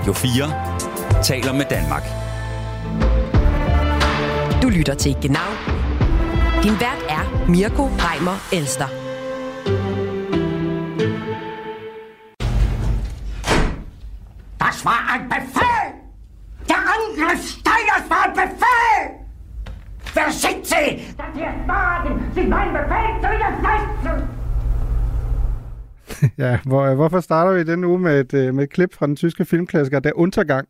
Radio 4 taler med Danmark. Du lytter til Genau. Din vært er Mirko Reimer Elster. Das war ein Befehl! Der Angriff Steiners war ein Befehl! Wer sind Sie, dass Sie es wagen, sich meinen Befehl zu widersetzen? Ja, hvor, øh, hvorfor starter vi den uge med et, øh, med et klip fra den tyske filmklassiker, Der Untergang?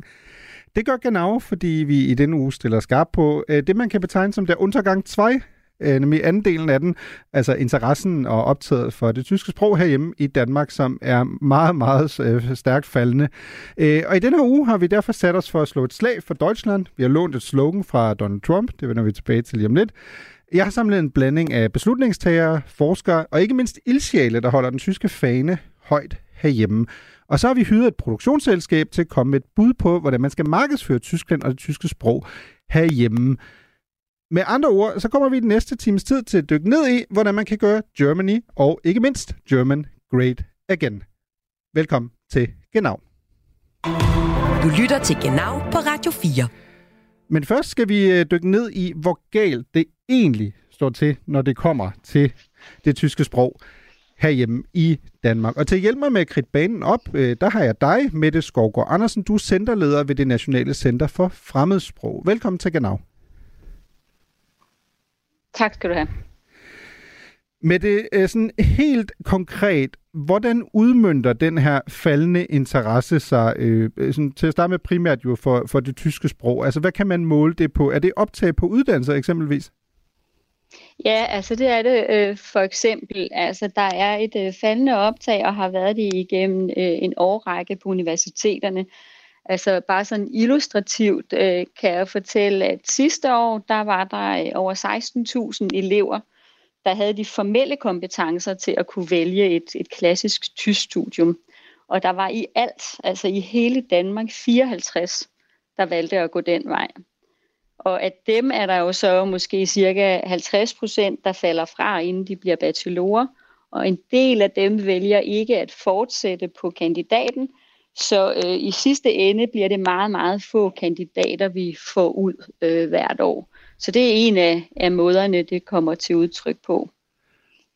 Det gør genau, fordi vi i denne uge stiller skarp på øh, det, man kan betegne som Der Untergang 2, øh, nemlig anden delen af den, altså interessen og optaget for det tyske sprog herhjemme i Danmark, som er meget, meget øh, stærkt faldende. Øh, og i denne her uge har vi derfor sat os for at slå et slag for Deutschland. Vi har lånt et slogan fra Donald Trump, det vender vi tilbage til lige om lidt. Jeg har samlet en blanding af beslutningstagere, forskere og ikke mindst ildsjæle, der holder den tyske fane højt herhjemme. Og så har vi hyret et produktionsselskab til at komme med et bud på, hvordan man skal markedsføre Tyskland og det tyske sprog herhjemme. Med andre ord, så kommer vi i den næste times tid til at dykke ned i, hvordan man kan gøre Germany og ikke mindst German great again. Velkommen til Genau. Du lytter til Genau på Radio 4. Men først skal vi øh, dykke ned i, hvor galt det egentlig står til, når det kommer til det tyske sprog herhjemme i Danmark. Og til at hjælpe mig med at kridte banen op, øh, der har jeg dig, Mette Skovgaard Andersen. Du er centerleder ved det Nationale Center for Fremmedsprog. Velkommen til Genau. Tak skal du have. Med det øh, sådan helt konkret, hvordan udmyndter den her faldende interesse sig, øh, sådan, til at starte med primært jo for, for det tyske sprog? Altså, hvad kan man måle det på? Er det optag på uddannelser eksempelvis? Ja, altså det er det øh, for eksempel. Altså der er et øh, faldende optag og har været det igennem øh, en årrække på universiteterne. Altså bare sådan illustrativt øh, kan jeg fortælle, at sidste år der var der øh, over 16.000 elever, der havde de formelle kompetencer til at kunne vælge et, et klassisk tysk studium. Og der var i alt, altså i hele Danmark, 54, der valgte at gå den vej. Og at dem er der jo så måske cirka 50 procent, der falder fra, inden de bliver bachelorer. Og en del af dem vælger ikke at fortsætte på kandidaten. Så øh, i sidste ende bliver det meget, meget få kandidater, vi får ud øh, hvert år. Så det er en af, af måderne, det kommer til udtryk på.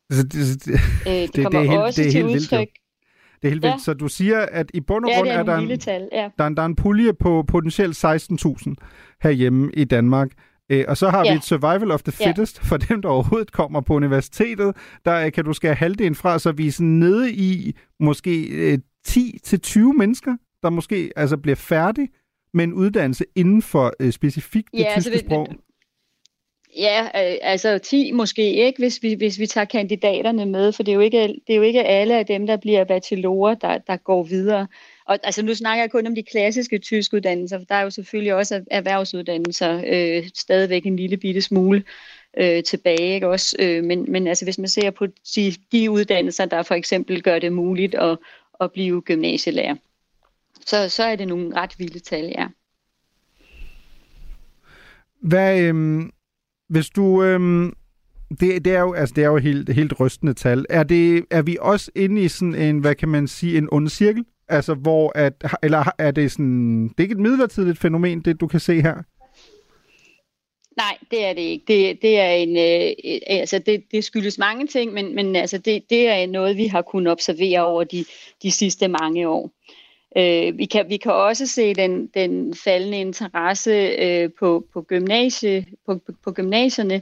Altså, det, det, Øh, det, kommer det er helt, også det er til helt vildt, udtryk. Det er helt Ja. vildt. Så du siger, at i bund og Ja, grund det er er, der, en, tal. Ja. der, er der er en pulje på potentielt 16.000 herhjemme i Danmark. Øh, og så har Ja. vi et survival of the Ja. fittest for dem, der overhovedet kommer på universitetet. Der kan du skære halvdelen fra, så vi er sådan nede i måske øh, 10-20 mennesker, der måske altså bliver færdige med en uddannelse inden for øh, specifikt det Ja, tyske altså, det- sprog. Ja, øh, altså 10 måske ikke, hvis vi, hvis vi tager kandidaterne med, for det er, jo ikke, det er jo ikke alle af dem, der bliver bachelorer, der, der går videre. Og altså, nu snakker jeg kun om de klassiske tyske uddannelser, for der er jo selvfølgelig også erhvervsuddannelser øh, stadigvæk en lille bitte smule øh, tilbage. Ikke også? Øh, men, men altså, hvis man ser på de, de uddannelser, der for eksempel gør det muligt at, at blive gymnasielærer, så, så er det nogle ret vilde tal, ja. Hvad, øhm, hvis du... Øhm, det, det, er jo, altså, det er jo helt, helt rystende tal. Er, det, er vi også inde i sådan en, hvad kan man sige, en ond cirkel? Altså, hvor at, eller er det sådan, det er ikke et midlertidigt fænomen, det du kan se her? Nej, det er det ikke. Det, det er en, øh, øh altså det, det skyldes mange ting, men, men altså det, det er noget, vi har kunnet observere over de, de sidste mange år. Øh, vi, kan, vi kan også se den, den faldende interesse øh, på, på, gymnasie, på, på, på gymnasierne,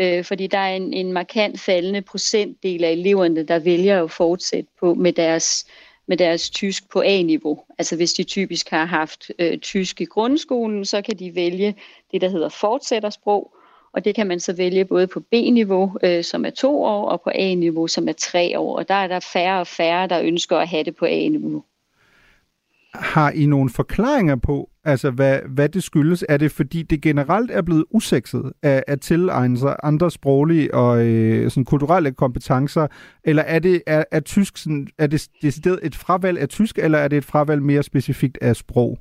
øh, fordi der er en, en markant faldende procentdel af eleverne, der vælger at fortsætte på med deres, med deres tysk på A-niveau. Altså hvis de typisk har haft øh, tysk i grundskolen, så kan de vælge det, der hedder fortsættersprog, og det kan man så vælge både på B-niveau, øh, som er to år, og på A-niveau, som er tre år. Og der er der færre og færre, der ønsker at have det på A-niveau. Har I nogle forklaringer på, altså hvad, hvad det skyldes? Er det fordi, det generelt er blevet usekset at, at tilegne sig andre sproglige og øh, sådan kulturelle kompetencer? Eller er det er, er tysk sådan, er det decideret et fravalg af tysk, eller er det et fravalg mere specifikt af sprog?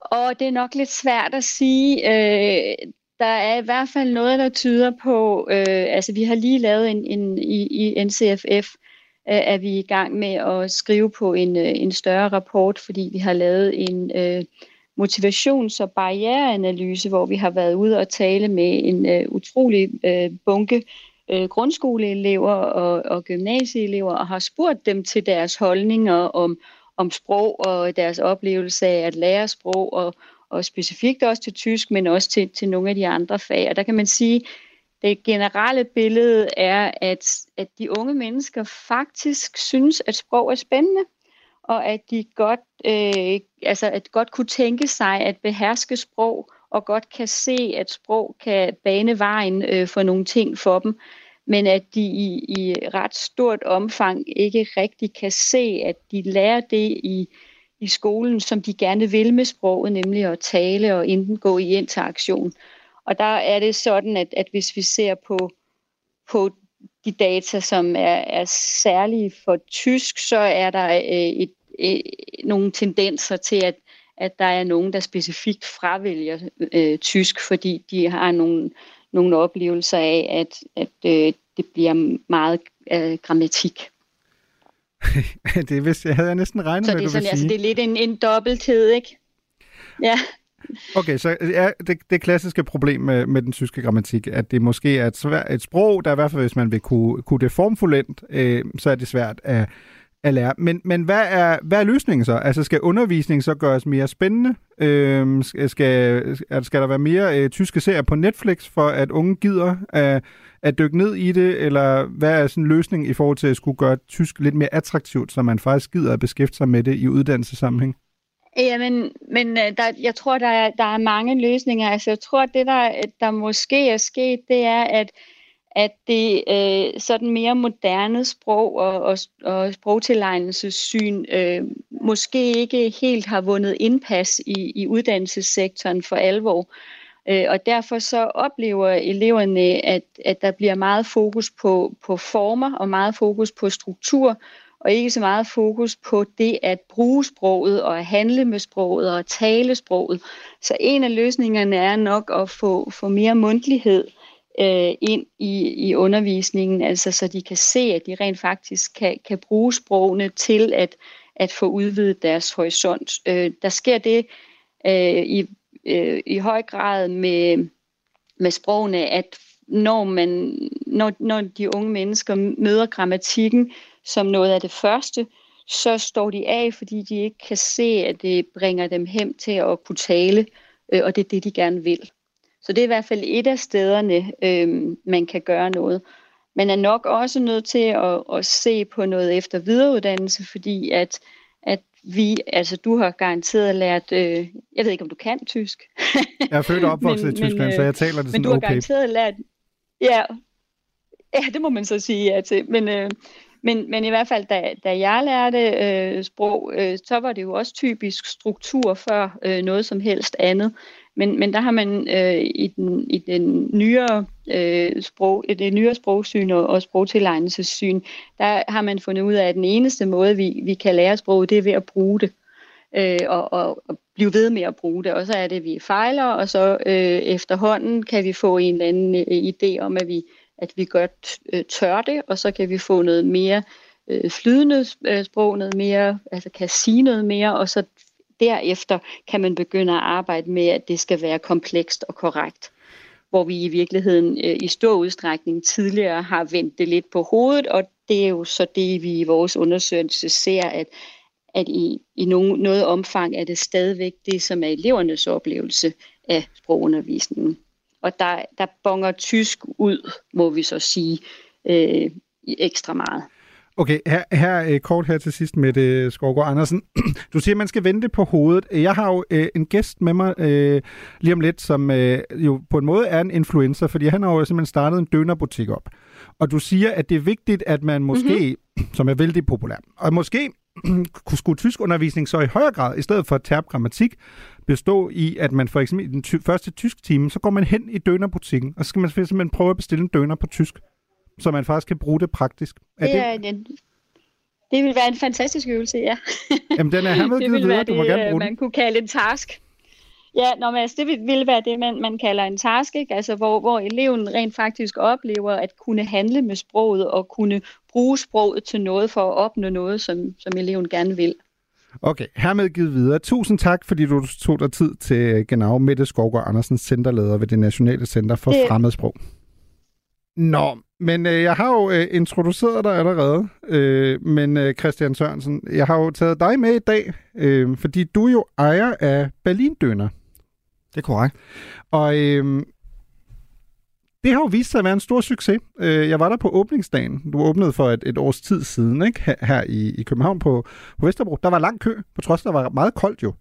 Og det er nok lidt svært at sige. Øh, der er i hvert fald noget, der tyder på, øh, altså vi har lige lavet en, en i, i NCFF, Øh, er vi i gang med at skrive på en, øh, en større rapport, fordi vi har lavet en øh, motivations- og barriereanalyse, hvor vi har været ude og tale med en øh, utrolig øh, bunke øh, grundskoleelever og, og gymnasieelever og har spurgt dem til deres holdninger om, om sprog og deres oplevelse af at lære sprog og, og specifikt også til tysk, men også til, til nogle af de andre fag. Og der kan man sige, det generelle billede er, at, at de unge mennesker faktisk synes, at sprog er spændende, og at de godt, øh, altså at godt kunne tænke sig at beherske sprog, og godt kan se, at sprog kan bane vejen øh, for nogle ting for dem, men at de i, i ret stort omfang ikke rigtig kan se, at de lærer det i, i skolen, som de gerne vil med sproget, nemlig at tale og indgå i interaktion. Og der er det sådan, at, at hvis vi ser på, på de data, som er, er særlige for tysk, så er der øh, et, et, nogle tendenser til, at, at der er nogen, der specifikt fravælger øh, tysk, fordi de har nogle, nogle oplevelser af, at, at øh, det bliver meget øh, grammatik. det vidste, jeg havde næsten regnet så med, det er, sådan, altså, det er lidt en, en dobbelthed, ikke? Ja. Okay, så ja, det, det klassiske problem med, med den tyske grammatik, at det måske er et, svært, et sprog, der i hvert fald, hvis man vil kunne, kunne det formfuldendt, øh, så er det svært at, at lære. Men, men hvad, er, hvad er løsningen så? Altså skal undervisningen så gøres mere spændende? Øh, skal, skal der være mere øh, tyske serier på Netflix, for at unge gider at, at dykke ned i det? Eller hvad er sådan en løsning i forhold til at skulle gøre tysk lidt mere attraktivt, så man faktisk gider at beskæftige sig med det i uddannelsessammenhæng? Jamen, men, men øh, der, jeg tror, der er, der er mange løsninger. Altså, jeg tror, at det, der, der måske er sket, det er, at at det øh, sådan mere moderne sprog og, og, og sprogtilegnelsessyn øh, måske ikke helt har vundet indpas i, i uddannelsessektoren for alvor. Øh, og derfor så oplever eleverne, at, at der bliver meget fokus på, på former og meget fokus på struktur, og ikke så meget fokus på det at bruge sproget og at handle med sproget og at tale sproget. Så en af løsningerne er nok at få, få mere mundtlighed øh, ind i, i undervisningen, altså så de kan se, at de rent faktisk kan, kan bruge sprogene til at, at få udvidet deres horisont. Øh, der sker det øh, i, øh, i høj grad med, med sprogene, at når, man, når, når de unge mennesker møder grammatikken som noget af det første, så står de af, fordi de ikke kan se, at det bringer dem hen til at kunne tale, øh, og det er det, de gerne vil. Så det er i hvert fald et af stederne, øh, man kan gøre noget. Man er nok også nødt til at, at se på noget efter videreuddannelse, fordi at, at vi, altså du har garanteret lært, øh, jeg ved ikke om du kan tysk. jeg er født og opvokset men, i Tyskland, men, så jeg taler det men sådan du har okay. garanteret lært, ja, ja, det må man så sige ja til, men, øh, men, men i hvert fald, da, da jeg lærte øh, sprog, øh, så var det jo også typisk struktur før øh, noget som helst andet. Men, men der har man øh, i, den, i den nyere, øh, sprog, det nyere sprogsyn og, og sprogtilegnelsessyn, der har man fundet ud af, at den eneste måde, vi, vi kan lære sprog, det er ved at bruge det. Øh, og, og, og blive ved med at bruge det. Og så er det, at vi fejler, og så øh, efterhånden kan vi få en eller anden øh, idé om, at vi, at vi godt øh, tør det, og så kan vi få noget mere øh, flydende øh, sprog, noget mere, altså kan sige noget mere, og så derefter kan man begynde at arbejde med, at det skal være komplekst og korrekt. Hvor vi i virkeligheden øh, i stor udstrækning tidligere har vendt det lidt på hovedet, og det er jo så det, vi i vores undersøgelse ser, at, at i, i nogen, noget omfang er det stadigvæk det, som er elevernes oplevelse af sprogundervisningen. Og der, der bonger tysk ud, må vi så sige, øh, ekstra meget. Okay, her, her øh, kort her til sidst med det Skovgaard Andersen. Du siger, at man skal vente på hovedet. Jeg har jo øh, en gæst med mig øh, lige om lidt, som øh, jo på en måde er en influencer, fordi han har jo simpelthen startet en dønerbutik op. Og du siger, at det er vigtigt, at man måske, mm-hmm. som er vældig populær, og måske skulle tysk undervisning så i højere grad, i stedet for terp grammatik, bestå i, at man for eksempel i den ty- første tysk time, så går man hen i dønerbutikken, og så skal man simpelthen prøve at bestille en døner på tysk så man faktisk kan bruge det praktisk. Er det, er, det... det vil være en fantastisk øvelse, ja. Jamen, den er hermed givet videre. Du må gerne bruge man kunne kalde en task. Ja, når man, altså, det vil være det, man, man kalder en task, ikke? Altså, hvor, hvor eleven rent faktisk oplever at kunne handle med sproget og kunne bruge sproget til noget for at opnå noget, som, som eleven gerne vil. Okay, hermed givet videre. Tusind tak, fordi du tog dig tid til Genau Mette Skovgaard Andersen, centerleder ved det Nationale Center for det... Fremmedsprog. Nå, men øh, jeg har jo øh, introduceret dig allerede, øh, men øh, Christian Sørensen, jeg har jo taget dig med i dag, øh, fordi du jo ejer af Berlin-døner. Det er korrekt. Og øhm, det har jo vist sig at være en stor succes. Øh, jeg var der på åbningsdagen. Du åbnede for et, et års tid siden, ikke? Her, her i, i København på, på Vesterbro. Der var lang kø, på trods der var meget koldt jo.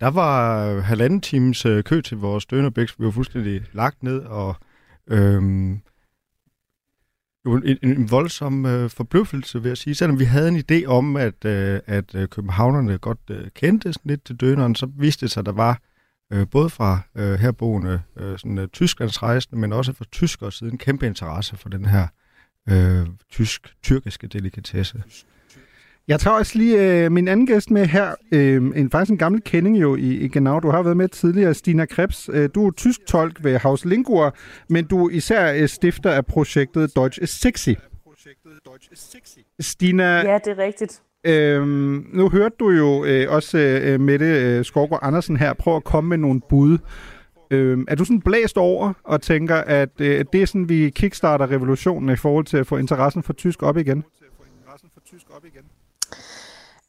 Der var øh, halvanden times øh, kø til vores dønerbæks. Vi var fuldstændig lagt ned, og øhm, jo en, en voldsom øh, forbløffelse, vil jeg sige. Selvom vi havde en idé om, at, øh, at øh, københavnerne godt øh, kendte lidt til døneren, så viste det sig, at der var øh, både fra øh, herboende øh, sådan, øh, tysklandsrejsende, men også fra tyskere siden kæmpe interesse for den her øh, tysk-tyrkiske delikatesse. Jeg tager også lige øh, min anden gæst med her. Øh, en, faktisk en gammel kending jo i, i Genau. Du har været med tidligere, Stina Krebs. Øh, du er tysk tolk ved Haus Lingur, men du er især øh, stifter af projektet Deutsch is Sexy. Stina... Ja, det er rigtigt. Øhm, nu hørte du jo øh, også øh, Mette øh, Skovgaard Andersen her prøve at komme med nogle bud. Øhm, er du sådan blæst over og tænker, at øh, det er sådan, vi kickstarter revolutionen i forhold til at få interessen for tysk op igen?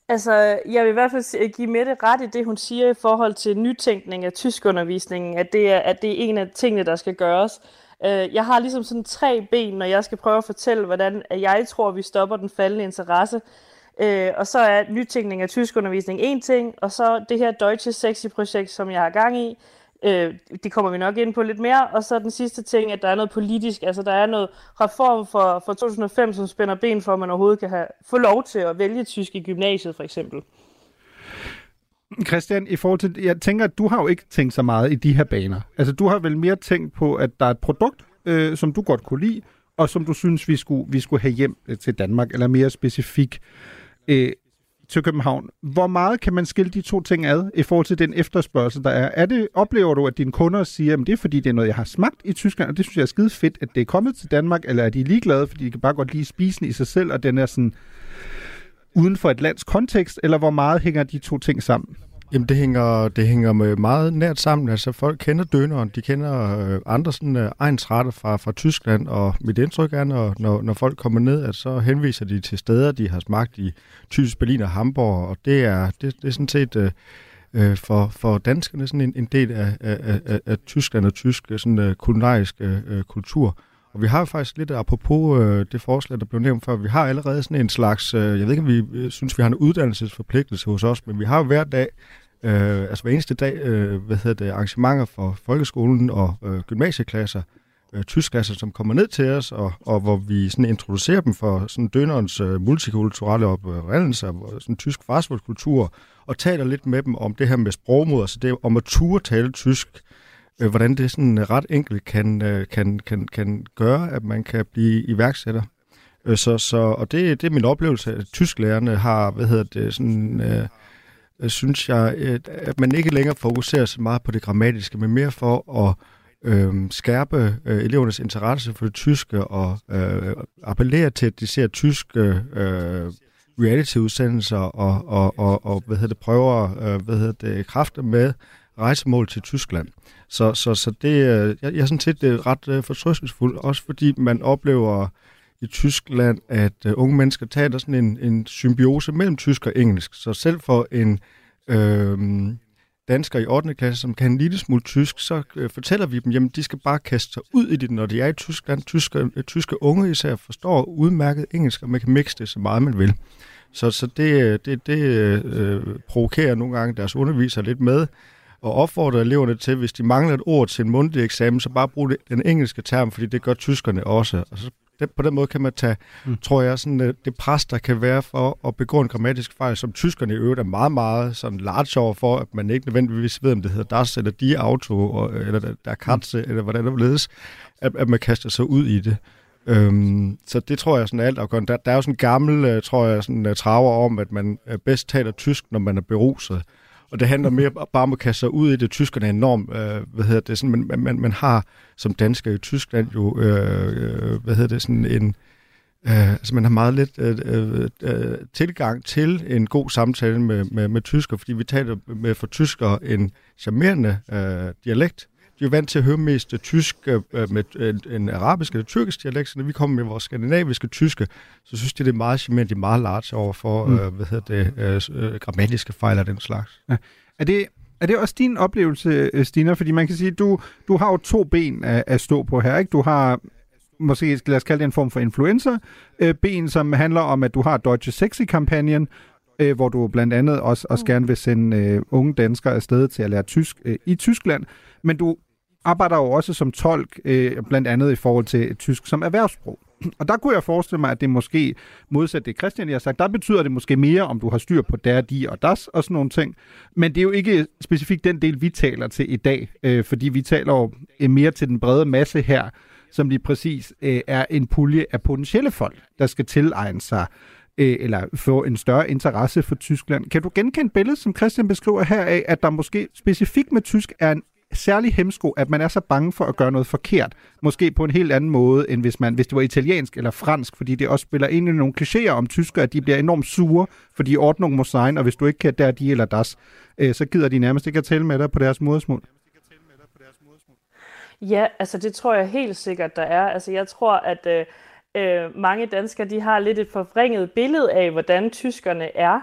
Altså, jeg vil i hvert fald give Mette ret i det, hun siger i forhold til nytænkning af tyskundervisningen, at det er, at det er en af tingene, der skal gøres. Øh, jeg har ligesom sådan tre ben, når jeg skal prøve at fortælle, hvordan jeg tror, vi stopper den faldende interesse. Øh, og så er nytænkning af tyskundervisning en ting, og så det her Deutsche Sexy projekt, som jeg har gang i, øh, det kommer vi nok ind på lidt mere, og så den sidste ting, at der er noget politisk, altså der er noget reform for, for 2005, som spænder ben for, at man overhovedet kan have, få lov til at vælge tysk i gymnasiet for eksempel. Christian, i forhold til, jeg tænker, at du har jo ikke tænkt så meget i de her baner. Altså, du har vel mere tænkt på, at der er et produkt, øh, som du godt kunne lide, og som du synes, vi skulle, vi skulle have hjem til Danmark, eller mere specifikt øh, til København. Hvor meget kan man skille de to ting ad i forhold til den efterspørgsel, der er? er det, oplever du, at dine kunder siger, at det er fordi, det er noget, jeg har smagt i Tyskland, og det synes jeg er skide fedt, at det er kommet til Danmark, eller er de ligeglade, fordi de kan bare godt lide spisen i sig selv, og den er sådan uden for et lands kontekst, eller hvor meget hænger de to ting sammen? Jamen, det hænger, det hænger med meget nært sammen. Altså, folk kender døneren, de kender øh, andre sådan, øh, egensretter fra, fra Tyskland, og mit indtryk er, når, når, når folk kommer ned, at så henviser de til steder, de har smagt i Tysk, Berlin og Hamburg, og det er, det, det er sådan set... Øh, øh, for, for danskerne sådan en, en del af, af, af, af Tyskland og tysk øh, sådan, øh, kulinarisk øh, øh, kultur. Og vi har faktisk lidt apropos øh, det forslag, der blev nævnt før, vi har allerede sådan en slags, øh, jeg ved ikke om vi øh, synes, vi har en uddannelsesforpligtelse hos os, men vi har hver dag øh, altså hver eneste dag, øh, hvad hedder det, arrangementer for folkeskolen og øh, gymnasieklasser, øh, tyskklasser, som kommer ned til os, og, og hvor vi sådan introducerer dem for sådan dønerens øh, multikulturelle oprindelse, øh, sådan tysk fastfoodkultur, og taler lidt med dem om det her med sprogmod, altså det om at ture tale tysk, øh, hvordan det sådan ret enkelt kan, øh, kan, kan, kan gøre, at man kan blive iværksætter. Øh, så, så, og det, det er min oplevelse, at tysklærerne har, hvad hedder det, sådan... Øh, Øh, synes jeg, øh, at man ikke længere fokuserer så meget på det grammatiske, men mere for at øh, skærpe øh, elevernes interesse for det tyske og øh, appellere til, at de ser tyske øh, reality-udsendelser og, og, og, og hvad hedder det, prøver øh, hvad hedder det, kræfter med rejsemål til Tyskland. Så, så, så det, øh, jeg, jeg er sådan set det er ret øh, fortrøstningsfuld, også fordi man oplever i Tyskland, at uh, unge mennesker taler sådan en, en symbiose mellem tysk og engelsk. Så selv for en øh, dansker i 8. klasse, som kan en lille smule tysk, så øh, fortæller vi dem, jamen de skal bare kaste sig ud i det, når de er i Tyskland. Tyske, øh, tyske unge især forstår udmærket engelsk, og man kan mixe det så meget man vil. Så, så det, øh, det, det øh, provokerer nogle gange deres undervisere lidt med, og opfordrer eleverne til, hvis de mangler et ord til en mundtlig eksamen, så bare brug den engelske term, fordi det gør tyskerne også. Og så det, på den måde kan man tage, mm. tror jeg, sådan, øh, det pres, der kan være for at begå en grammatisk fejl, som tyskerne i øvrigt er meget, meget sådan large over for, at man ikke nødvendigvis ved, om det hedder das eller die Auto, og, eller der Katze, mm. eller hvordan det ledes, at, at man kaster sig ud i det. Øhm, så det tror jeg sådan alt afgørende. Der, der er jo sådan en gammel, uh, tror jeg, sådan uh, traver om, at man bedst taler tysk, når man er beruset og det handler mere bare om at kaste sig ud i det. Tyskerne er enormt, øh, hvad hedder det, sådan, man, man, man har som dansker i Tyskland jo, øh, øh, hvad hedder det, sådan en, øh, altså man har meget lidt øh, øh, øh, tilgang til en god samtale med, med, med tysker, fordi vi taler med for tyskere en charmerende øh, dialekt, de er vant til at høre mest tysk øh, med en, en arabisk eller tyrkisk dialekt, så når vi kommer med vores skandinaviske tyske, så synes de, det er meget charmerende, de er meget large over for, mm. øh, hvad hedder det, øh, grammatiske fejl af den slags. Ja. Er det, er det også din oplevelse, øh, Stina? Fordi man kan sige, du, du har jo to ben at, at stå på her, ikke? Du har måske lad os kalde det en form for influencer, øh, ben, som handler om, at du har Deutsche Sexy-kampagnen, øh, hvor du blandt andet også, også mm. gerne vil sende øh, unge danskere afsted til at lære tysk øh, i Tyskland. Men du arbejder jo også som tolk, øh, blandt andet i forhold til tysk som erhvervssprog. Og der kunne jeg forestille mig, at det måske, modsat det Christian jeg har sagt, der betyder det måske mere, om du har styr på der, de og das og sådan nogle ting. Men det er jo ikke specifikt den del, vi taler til i dag, øh, fordi vi taler jo øh, mere til den brede masse her, som lige præcis øh, er en pulje af potentielle folk, der skal tilegne sig øh, eller få en større interesse for Tyskland. Kan du genkende billedet, som Christian beskriver her af, at der måske specifikt med tysk er en særlig hemsko, at man er så bange for at gøre noget forkert. Måske på en helt anden måde, end hvis, man, hvis det var italiensk eller fransk, fordi det også spiller ind i nogle klichéer om tyskere, at de bliver enormt sure, fordi ordnung må sein, og hvis du ikke kan der, de eller das, øh, så gider de nærmest ikke at tale med dig på deres modersmål. Ja, altså det tror jeg helt sikkert, der er. Altså jeg tror, at øh, øh, mange danskere, de har lidt et forvrænget billede af, hvordan tyskerne er.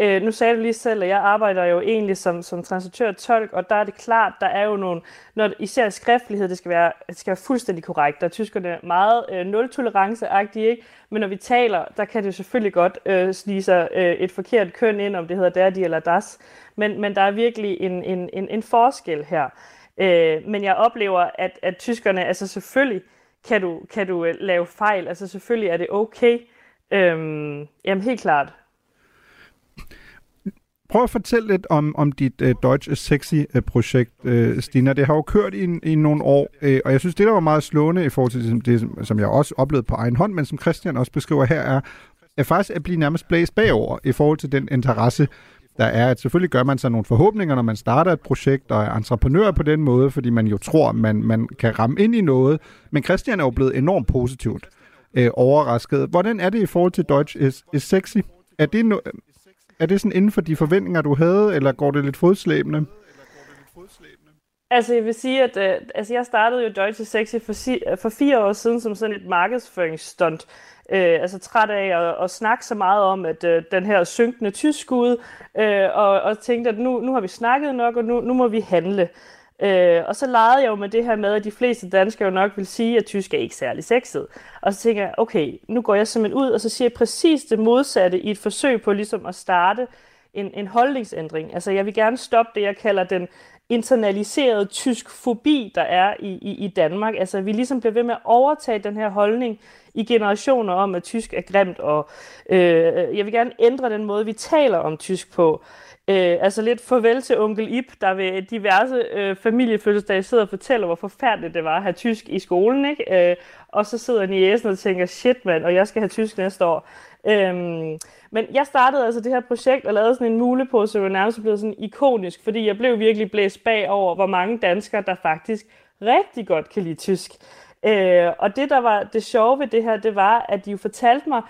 Øh, nu sagde du lige selv, at jeg arbejder jo egentlig som, som translatør tolk, og der er det klart, der er jo nogle, når især skriftlighed, det skal være, det skal være fuldstændig korrekt. Der er tyskerne meget øh, nul-tolerance-agtige, ikke? men når vi taler, der kan det jo selvfølgelig godt øh, snige sig øh, et forkert køn ind, om det hedder der, de eller das, men, men der er virkelig en, en, en, en forskel her. Øh, men jeg oplever, at, at tyskerne, altså selvfølgelig kan du, kan du øh, lave fejl, altså selvfølgelig er det okay. Øhm, jamen helt klart. Prøv at fortælle lidt om, om dit deutsch Deutsche Sexy-projekt, øh, øh, Stina. Det har jo kørt i, i nogle år, øh, og jeg synes, det der var meget slående i forhold til det, som jeg også oplevede på egen hånd, men som Christian også beskriver her, er at faktisk at blive nærmest blæst bagover i forhold til den interesse, der er, at selvfølgelig gør man sig nogle forhåbninger, når man starter et projekt og er entreprenør på den måde, fordi man jo tror, man, man kan ramme ind i noget. Men Christian er jo blevet enormt positivt øh, overrasket. Hvordan er det i forhold til Deutsch is, is Sexy? Er det, no, er det sådan inden for de forventninger, du havde, eller går det lidt fodslæbende? Altså, jeg vil sige, at øh, altså, jeg startede jo Deutsche Sexy for, si- øh, for fire år siden som sådan et markedsføringsstunt. Øh, altså træt af at, at snakke så meget om, at øh, den her synkende tyskud, øh, og, og tænkte, at nu, nu har vi snakket nok, og nu, nu må vi handle. Øh, og så legede jeg jo med det her med, at de fleste danskere jo nok vil sige, at tysk er ikke særlig sexet. Og så tænker jeg, okay, nu går jeg simpelthen ud, og så siger jeg præcis det modsatte i et forsøg på ligesom at starte en, en holdningsændring. Altså jeg vil gerne stoppe det, jeg kalder den internaliserede tysk fobi, der er i, i, i Danmark. Altså vi ligesom bliver ved med at overtage den her holdning i generationer om, at tysk er grimt, og øh, jeg vil gerne ændre den måde, vi taler om tysk på. Øh, Øh, altså lidt farvel til onkel Ip, der ved diverse øh, familiefødselsdage sidder og fortæller, hvor forfærdeligt det var at have tysk i skolen, ikke? Øh, og så sidder Niesen og tænker, shit mand, og jeg skal have tysk næste år. Øhm, men jeg startede altså det her projekt og lavede sådan en mulepose, som var nærmest blev sådan ikonisk, fordi jeg blev virkelig blæst bag over, hvor mange danskere, der faktisk rigtig godt kan lide tysk. Øh, og det, der var det sjove ved det her, det var, at de jo fortalte mig,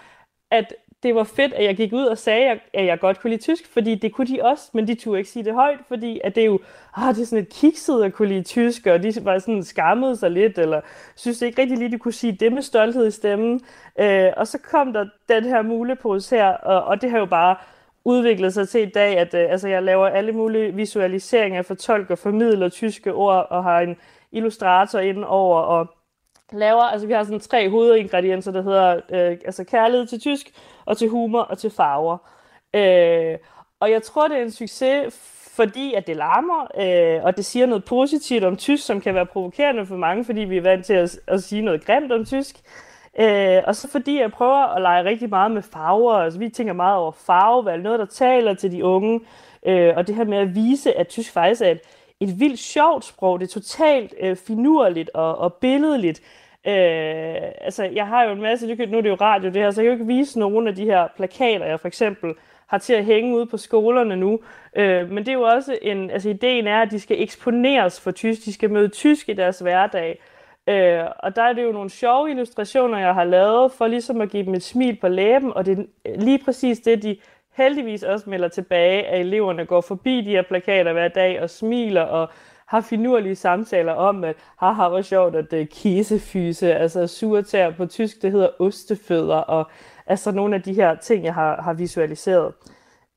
at det var fedt, at jeg gik ud og sagde, at jeg godt kunne lide tysk, fordi det kunne de også, men de turde ikke sige det højt, fordi at det er jo, ah, det er sådan et kikset at kunne lide tysk, og de var sådan skammede sig lidt, eller synes ikke rigtig lige, de kunne sige det med stolthed i stemmen. Øh, og så kom der den her mulepose her, og, og det har jo bare udviklet sig til i dag, at øh, altså, jeg laver alle mulige visualiseringer, fortolker, formidler tyske ord, og har en illustrator ind over, og laver, altså vi har sådan tre hovedingredienser, der hedder øh, altså kærlighed til tysk, og til humor og til farver. Øh, og jeg tror, det er en succes, fordi at det larmer, øh, og det siger noget positivt om tysk, som kan være provokerende for mange, fordi vi er vant til at, at sige noget grimt om tysk. Øh, og så fordi jeg prøver at lege rigtig meget med farver, altså vi tænker meget over farvevalg, noget der taler til de unge, øh, og det her med at vise, at tysk faktisk er et, et vildt sjovt sprog, det er totalt øh, finurligt og, og billedligt, Øh, altså, jeg har jo en masse, nu er det jo radio det her, så jeg kan jo ikke vise nogen af de her plakater, jeg for eksempel har til at hænge ude på skolerne nu. Øh, men det er jo også en, altså ideen er, at de skal eksponeres for tysk, de skal møde tysk i deres hverdag. Øh, og der er det jo nogle sjove illustrationer, jeg har lavet, for ligesom at give dem et smil på læben, og det er lige præcis det, de heldigvis også melder tilbage, at eleverne går forbi de her plakater hver dag og smiler og har finurlige samtaler om, at haha, hvor sjovt, at det er kisefyse, altså surtær på tysk, det hedder ostefødder, og altså nogle af de her ting, jeg har, har visualiseret.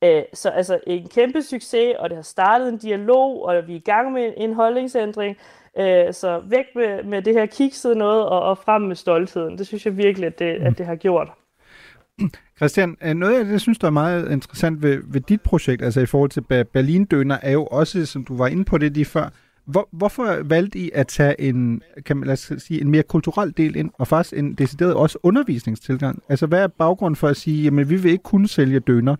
Øh, så altså en kæmpe succes, og det har startet en dialog, og vi er i gang med en holdningsændring. Øh, så væk med, med det her kiksede noget, og, og frem med stoltheden. Det synes jeg virkelig, at det, at det har gjort. Christian, øh, noget af det, jeg synes, der er meget interessant ved, ved dit projekt, altså i forhold til Berlin-døner, er jo også, som du var inde på det lige før, hvor, hvorfor valgte I at tage en, kan man lad os sige, en mere kulturel del ind, og faktisk en decideret også undervisningstilgang? Altså, hvad er baggrunden for at sige, jamen, vi vil ikke kun sælge døner,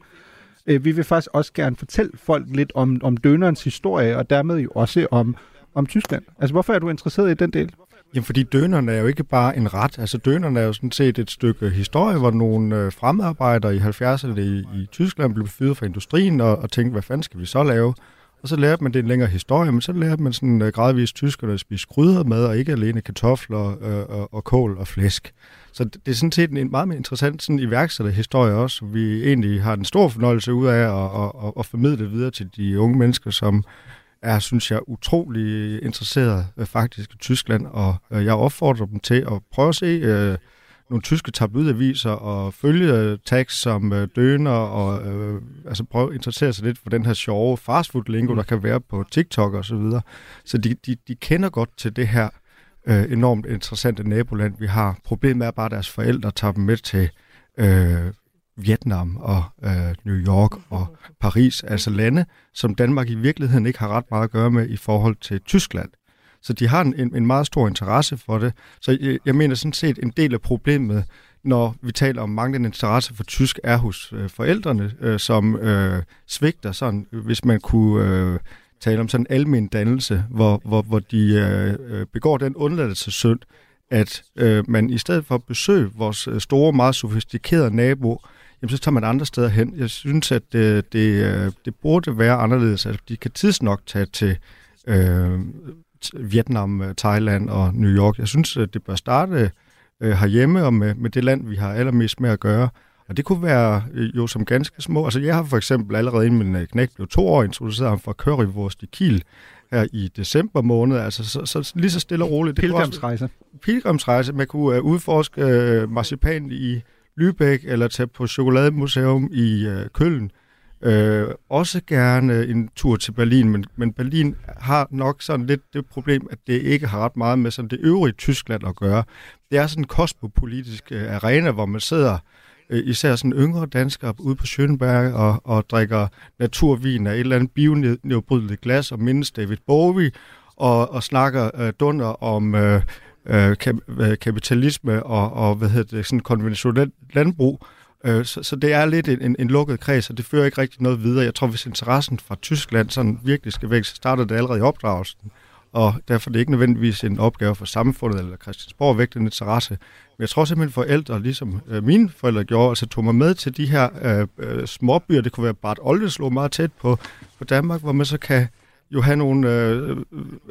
øh, vi vil faktisk også gerne fortælle folk lidt om, om dønerens historie, og dermed jo også om, om Tyskland. Altså, hvorfor er du interesseret i den del? Jamen, fordi dønerne er jo ikke bare en ret. Altså, dønerne er jo sådan set et stykke historie, hvor nogle øh, fremmedarbejdere i 70'erne i, i Tyskland blev fyret fra industrien og, og tænkte, hvad fanden skal vi så lave? Og så lærte man det en længere historie, men så lærte man sådan øh, uh, gradvist tyskerne at spise krydder med, og ikke alene kartofler uh, og, og kål og flæsk. Så det, det er sådan set en meget mere interessant sådan iværksætterhistorie også, som vi egentlig har en stor fornøjelse ud af at, at, at, at formidle videre til de unge mennesker, som er, synes jeg, utrolig interesseret uh, øh, faktisk i Tyskland, og uh, jeg opfordrer dem til at prøve at se uh, nogle tyske tabloidaviser og følge tags som øh, døner og øh, altså prøve at interessere sig lidt for den her sjove fastfood-lingo, mm. der kan være på TikTok og så videre. Så de, de, de kender godt til det her øh, enormt interessante naboland, vi har. Problemet er bare, at deres forældre tager dem med til øh, Vietnam og øh, New York og Paris, altså lande, som Danmark i virkeligheden ikke har ret meget at gøre med i forhold til Tyskland. Så de har en, en meget stor interesse for det. Så jeg, jeg mener sådan set, en del af problemet, når vi taler om manglende interesse for tysk, er hos øh, forældrene, øh, som øh, svigter sådan, hvis man kunne øh, tale om sådan en almen dannelse, hvor, hvor, hvor de øh, øh begår den undladelsessynd, at øh, man i stedet for at besøge vores øh, store, meget sofistikerede nabo, jamen så tager man andre steder hen. Jeg synes, at øh, det, øh, det burde være anderledes, at de kan tidsnok tage til øh, Vietnam, øh, Thailand og New York. Jeg synes, det bør starte øh, herhjemme og med, med det land, vi har allermest med at gøre. Og det kunne være øh, jo som ganske små. Altså jeg har for eksempel allerede inden min knægt blev to år introduceret ham fra currywurst i Kiel her i december måned. Altså så, så, lige så stille og roligt. Pilgrimsrejse. Pilgrimsrejse. Man kunne uh, udforske uh, marcipan i Lübeck eller tage på chokolademuseum i uh, Køln. Øh, også gerne en tur til Berlin, men, men Berlin har nok sådan lidt det problem, at det ikke har ret meget med sådan det øvrige Tyskland at gøre. Det er sådan en kosmopolitisk øh, arena, hvor man sidder øh, især sådan yngre danskere ude på Schönberg og, og drikker naturvin af et eller andet bionedbrydeligt glas og mindes David Bowie og, og snakker øh, dunder om øh, øh, øh kapitalisme og, og hvad hedder det, sådan konventionelt landbrug. Øh, Øh, så, så det er lidt en, en, lukket kreds, og det fører ikke rigtig noget videre. Jeg tror, hvis interessen fra Tyskland sådan virkelig skal væk, så starter det allerede i opdragelsen. Og derfor er det ikke nødvendigvis en opgave for samfundet eller Christiansborg at vække den interesse. Men jeg tror simpelthen, forældre, ligesom øh, mine forældre gjorde, altså tog mig med til de her øh, øh småbyer. Det kunne være Bart Oldeslo meget tæt på, på Danmark, hvor man så kan jo have nogle, øh,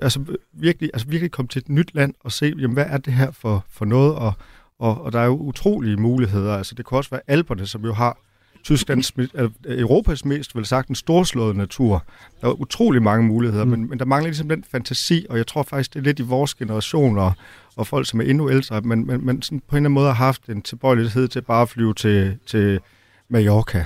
altså virkelig, altså virkelig komme til et nyt land og se, jamen, hvad er det her for, for noget, og, og, og der er jo utrolige muligheder. Altså, det kan også være Alperne, som jo har Tysklands, Europas mest, vel sagt, en storslået natur. Der er utrolig mange muligheder, mm. men, men der mangler ligesom den fantasi, og jeg tror faktisk, det er lidt i vores generation, og, og folk, som er endnu ældre, men, men, men sådan på en eller anden måde har haft en tilbøjelighed til bare at flyve til, til Mallorca.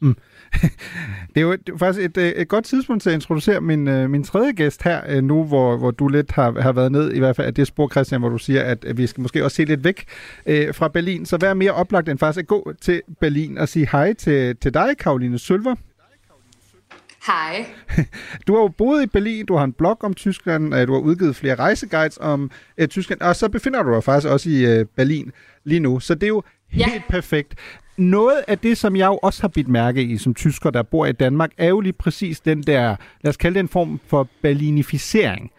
Mm. det er jo faktisk et, øh, et godt tidspunkt til at introducere min, øh, min tredje gæst her øh, nu, hvor, hvor du lidt har, har været ned, i hvert fald af det spor, Christian, hvor du siger, at, at vi skal måske også se lidt væk øh, fra Berlin. Så vær mere oplagt end faktisk at gå til Berlin og sige hej til, til dig, Karoline Sølver. Hej. Du har jo boet i Berlin, du har en blog om Tyskland, du har udgivet flere rejseguides om øh, Tyskland, og så befinder du dig faktisk også i øh, Berlin lige nu. Så det er jo helt ja. perfekt noget af det, som jeg jo også har bidt mærke i som tysker, der bor i Danmark, er jo lige præcis den der, lad os kalde det en form for berlinificering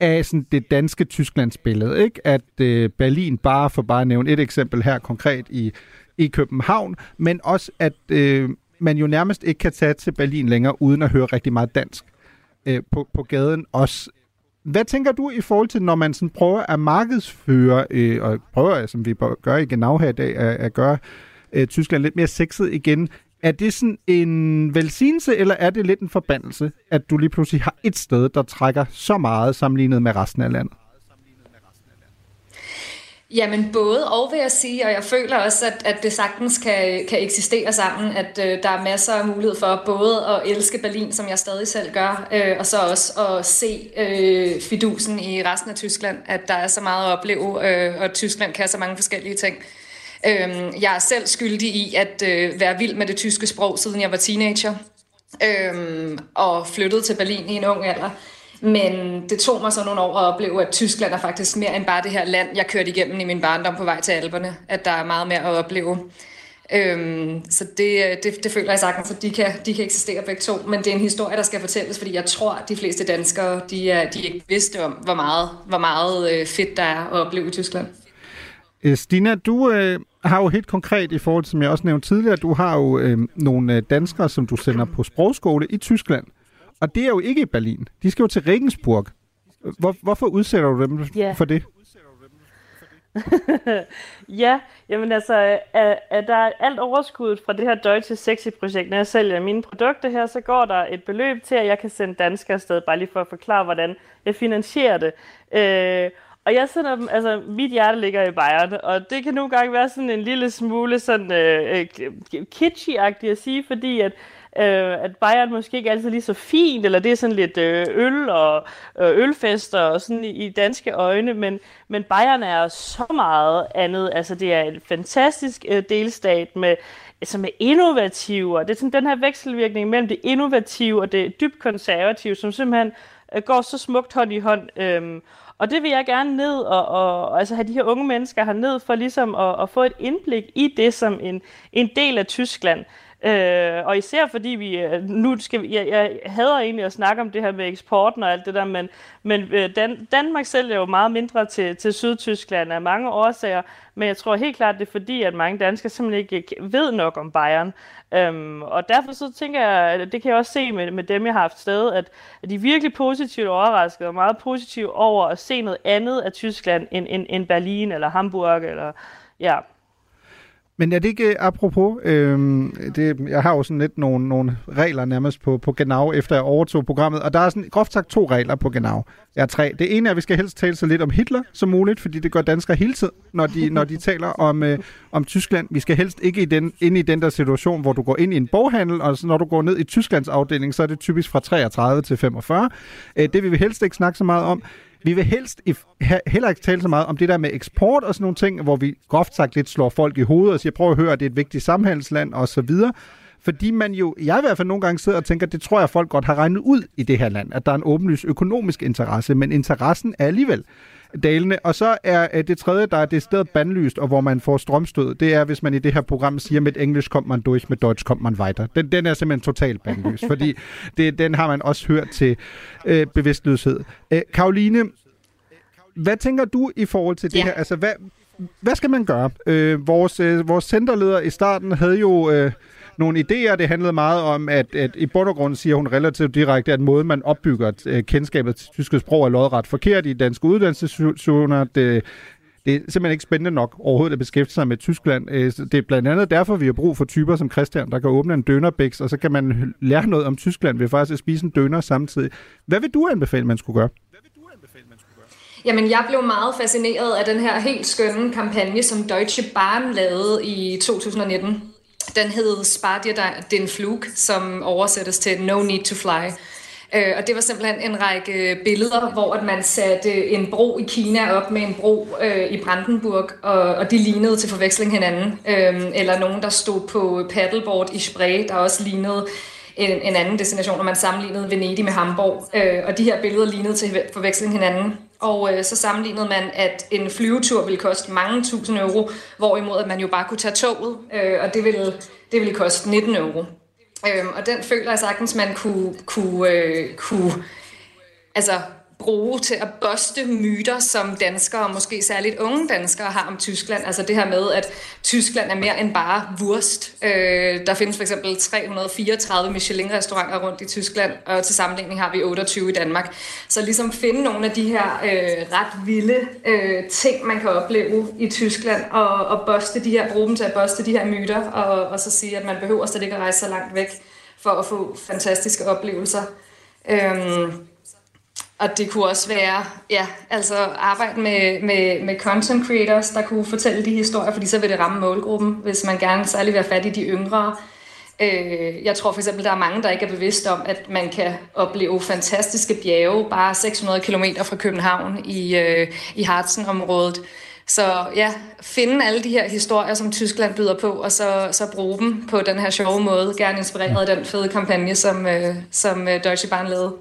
af sådan det danske Tysklands billede, Ikke? At øh, Berlin, bare for bare at nævne et eksempel her konkret i, i København, men også at øh, man jo nærmest ikke kan tage til Berlin længere, uden at høre rigtig meget dansk øh, på, på gaden også. Hvad tænker du i forhold til, når man sådan prøver at markedsføre, øh, og prøver, som vi gør i Genau her i dag, at, at gøre øh, Tyskland lidt mere sexet igen, er det sådan en velsignelse, eller er det lidt en forbandelse, at du lige pludselig har et sted, der trækker så meget sammenlignet med resten af landet? Jamen både og vil jeg sige, og jeg føler også, at, at det sagtens kan, kan eksistere sammen, at øh, der er masser af mulighed for både at elske Berlin, som jeg stadig selv gør, øh, og så også at se øh, fidusen i resten af Tyskland, at der er så meget at opleve, øh, og Tyskland kan så mange forskellige ting. Øh, Øhm, jeg er selv skyldig i at øh, være vild med det tyske sprog, siden jeg var teenager, øhm, og flyttede til Berlin i en ung alder. Men det tog mig så nogle år at opleve, at Tyskland er faktisk mere end bare det her land, jeg kørte igennem i min barndom på vej til Alperne. At der er meget mere at opleve. Øhm, så det, øh, det, det føler jeg sagtens, at de kan, de kan eksistere begge to. Men det er en historie, der skal fortælles, fordi jeg tror, at de fleste danskere, de er, de er ikke vidste om, hvor meget, hvor meget øh, fedt der er at opleve i Tyskland. Øh, Stina, du øh, har jo helt konkret i forhold til, som jeg også nævnte tidligere, du har jo øh, nogle danskere, som du sender på sprogskole i Tyskland. Og det er jo ikke i Berlin. De skal jo til Regensburg. Hvor, hvorfor udsætter du dem yeah. for det? ja, jamen altså, er, er der alt overskuddet fra det her Deutsche Sexy-projekt, når jeg sælger mine produkter her, så går der et beløb til, at jeg kan sende danskere afsted, bare lige for at forklare, hvordan jeg finansierer det. Øh, og jeg sender dem, altså mit hjerte ligger i Bayern, og det kan nogle gange være sådan en lille smule sådan øh, øh kitschy-agtigt at sige, fordi at øh, at Bayern måske ikke altid er lige så fint, eller det er sådan lidt øh, øl og øh, ølfester og sådan i, i danske øjne, men, men Bayern er så meget andet. Altså det er en fantastisk øh, delstat med altså, som er innovativ, og det er sådan den her vekselvirkning mellem det innovative og det dybt konservative, som simpelthen øh, går så smukt hånd i hånd. Øh, og det vil jeg gerne ned og, og, altså have de her unge mennesker her ned for ligesom at, at få et indblik i det som en, en del af Tyskland. Øh, og især fordi vi, øh, nu skal vi, jeg, jeg hader egentlig at snakke om det her med eksporten og alt det der, men, men øh, Dan, Danmark sælger jo meget mindre til, til Sydtyskland af mange årsager, men jeg tror helt klart, det er fordi, at mange danskere simpelthen ikke ved nok om Bayern. Øhm, og derfor så tænker jeg, det kan jeg også se med, med dem, jeg har haft sted, at, at de er virkelig positivt overrasket og meget positive over at se noget andet af Tyskland end, end, end Berlin eller Hamburg eller ja. Men er det ikke øh, apropos, øh, det, jeg har jo sådan lidt nogle, nogle regler nærmest på, på Genau, efter jeg overtog programmet, og der er sådan groft sagt to regler på Genau. Jeg er tre. Det ene er, at vi skal helst tale så lidt om Hitler som muligt, fordi det gør danskere hele tiden, når de, når de taler om, øh, om Tyskland. Vi skal helst ikke i den, ind i den der situation, hvor du går ind i en boghandel, og så når du går ned i Tysklands afdeling, så er det typisk fra 33 til 45. Øh, det vil vi helst ikke snakke så meget om. Vi vil helst heller ikke tale så meget om det der med eksport og sådan nogle ting, hvor vi groft sagt lidt slår folk i hovedet og siger, prøv at høre, det er et vigtigt samhandelsland og så videre. Fordi man jo, jeg i hvert fald nogle gange sidder og tænker, det tror jeg folk godt har regnet ud i det her land, at der er en åbenlys økonomisk interesse, men interessen er alligevel dalende. Og så er øh, det tredje, der er det sted bandlyst, og hvor man får strømstød, det er, hvis man i det her program siger, med engelsk kom man durch, med deutsch kom man weiter. Den, den er simpelthen totalt bandlyst, fordi det, den har man også hørt til øh, bevidstløshed. Øh, Karoline, hvad tænker du i forhold til det ja. her? Altså, hvad, hvad skal man gøre? Øh, vores, øh, vores centerleder i starten havde jo... Øh, nogle idéer. Det handlede meget om, at, at i bund og grund siger hun relativt direkte, at måden man opbygger uh, kendskabet til tysk sprog er lodret forkert i danske uddannelsesinstitutioner. Det, det er simpelthen ikke spændende nok overhovedet at beskæftige sig med Tyskland. Øh, det er blandt andet derfor, vi har brug for typer som Christian, der kan åbne en dønerbæks, og så kan man lære noget om Tyskland ved faktisk at spise en døner samtidig. Hvad vil du anbefale, man skulle gøre? Jamen, jeg blev meget fascineret af den her helt skønne kampagne, som Deutsche Bahn lavede i 2019. Den hed Spar den Flug, som oversættes til No Need to Fly. Øh, og det var simpelthen en række billeder, hvor at man satte en bro i Kina op med en bro øh, i Brandenburg, og, og de lignede til forveksling hinanden. Øh, eller nogen, der stod på paddleboard i Spree, der også lignede en, en anden destination, og man sammenlignede Venedig med Hamburg. Øh, og de her billeder lignede til forveksling hinanden. Og øh, så sammenlignede man, at en flyvetur ville koste mange tusind euro, hvorimod at man jo bare kunne tage toget, øh, og det ville, det ville koste 19 euro. Øh, og den føler jeg sagtens, man kunne, kunne, øh, kunne altså, bruge til at boste myter, som danskere, og måske særligt unge danskere, har om Tyskland. Altså det her med, at Tyskland er mere end bare wurst. Øh, der findes for eksempel 334 Michelin-restauranter rundt i Tyskland, og til sammenligning har vi 28 i Danmark. Så ligesom finde nogle af de her øh, ret vilde øh, ting, man kan opleve i Tyskland, og, og boste de her, bruge dem til at boste de her myter, og, og så sige, at man behøver slet ikke at rejse så langt væk for at få fantastiske oplevelser. Øhm, og det kunne også være, ja, altså arbejde med, med, med content creators, der kunne fortælle de historier, fordi så vil det ramme målgruppen, hvis man gerne særlig vil have fat i de yngre. Øh, jeg tror for eksempel, der er mange, der ikke er bevidst om, at man kan opleve fantastiske bjerge bare 600 km fra København i, øh, i Harzen-området. Så ja, finde alle de her historier, som Tyskland byder på, og så, så bruge dem på den her sjove måde, gerne inspireret af den fede kampagne, som, øh, som øh, Deutsche Bahn lavede.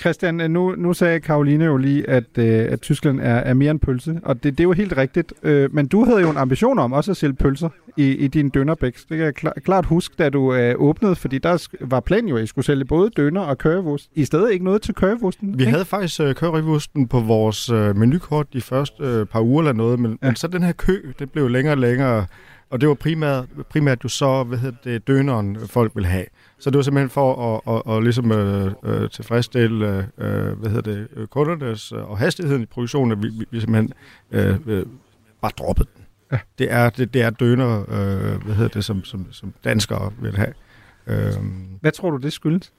Christian, nu, nu sagde Karoline jo lige, at, øh, at Tyskland er, er mere end pølse, og det, det er jo helt rigtigt. Øh, men du havde jo en ambition om også at sælge pølser i, i din dønerbæks. Det kan jeg klar, klart huske, da du øh, åbnede, fordi der var planen jo, at I skulle sælge både døner og kørevost. I stedet ikke noget til kørevosten? Vi ikke? havde faktisk øh, kørevosten på vores øh, menukort de første øh, par uger eller noget, men, ja. men så den her kø, det blev længere og længere, og det var primært, primært jo så, hvad hedder det, døneren folk vil have. Så det var simpelthen for at, at, at, at ligesom, øh, øh, tilfredsstille øh, hvad hedder det, øh, kundernes øh, og hastigheden i produktionen, at vi, vi, vi simpelthen øh, øh, bare droppede den. Ja. Det, er, det, det er døner, øh, hvad hedder det, som, som, som danskere vil have. Øh, Hvad tror du, det skyldes?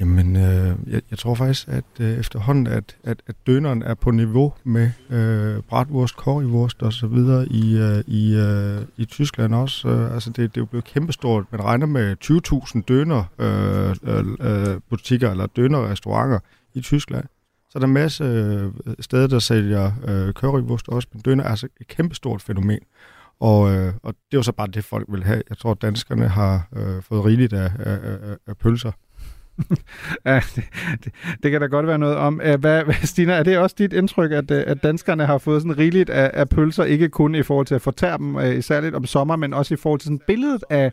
Jamen, øh, jeg, jeg tror faktisk, at øh, efterhånden, at, at, at døneren er på niveau med øh, bratwurst, currywurst og så videre i, øh, i, øh, i Tyskland også. Øh, altså, det, det er jo blevet kæmpestort. Man regner med 20.000 døner øh, øh, øh, butikker eller dønerrestauranter i Tyskland. Så der er en masse øh, steder, der sælger øh, currywurst også, men døner er altså et kæmpestort fænomen. Og, øh, og det er jo så bare det, folk vil have. Jeg tror, at danskerne har øh, fået rigeligt af, af, af, af pølser ja, det, det, det kan da godt være noget om. Hvad, hvad, Stina, er det også dit indtryk, at, øh, at danskerne har fået sådan rigeligt af, af pølser, ikke kun i forhold til at fortære dem, øh, særligt om sommer, men også i forhold til sådan billedet af,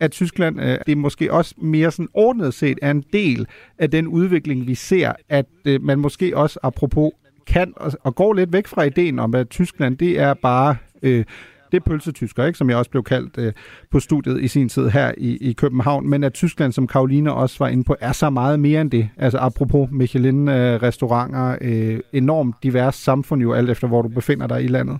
at Tyskland, øh, det er måske også mere sådan ordnet set er en del af den udvikling, vi ser, at øh, man måske også apropos kan og, og går lidt væk fra ideen om, at Tyskland, det er bare... Øh, det er pølsetysker, ikke? som jeg også blev kaldt øh, på studiet i sin tid her i, i København, men at Tyskland, som Karoline også var inde på, er så meget mere end det. Altså apropos Michelin-restauranter, øh, enormt divers samfund jo, alt efter hvor du befinder dig i landet.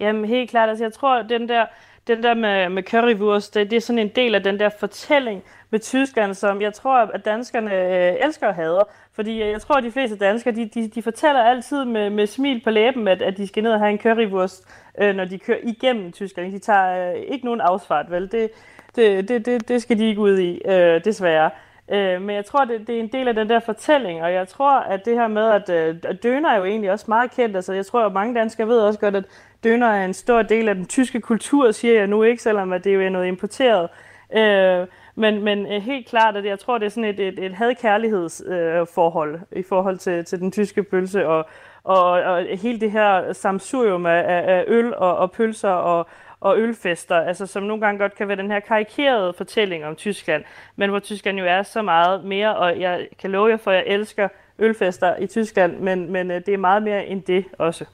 Jamen helt klart, altså jeg tror, den der, den der med, med currywurst, det, det er sådan en del af den der fortælling med Tyskland, som jeg tror, at danskerne øh, elsker og hader. Fordi øh, jeg tror, at de fleste danskere, de, de, de fortæller altid med, med smil på læben, at, at de skal ned og have en currywurst, øh, når de kører igennem Tyskland. De tager øh, ikke nogen afsfart, vel? Det, det, det, det, det skal de ikke ud i, øh, desværre. Øh, men jeg tror, det, det er en del af den der fortælling, og jeg tror, at det her med, at, øh, at døner er jo egentlig også meget kendt. Altså, jeg tror, at mange danskere ved også godt, at døner er en stor del af den tyske kultur, siger jeg nu ikke, selvom at det jo er noget importeret. Øh, men, men øh, helt klart, at jeg tror, det er sådan et, et, et hadkærlighedsforhold øh, i forhold til, til den tyske pølse, og, og, og hele det her samsurium af, af øl og, og pølser og, og ølfester, altså som nogle gange godt kan være den her karikerede fortælling om Tyskland, men hvor Tyskland jo er så meget mere, og jeg kan love jer for, at jeg elsker ølfester i Tyskland, men, men øh, det er meget mere end det også.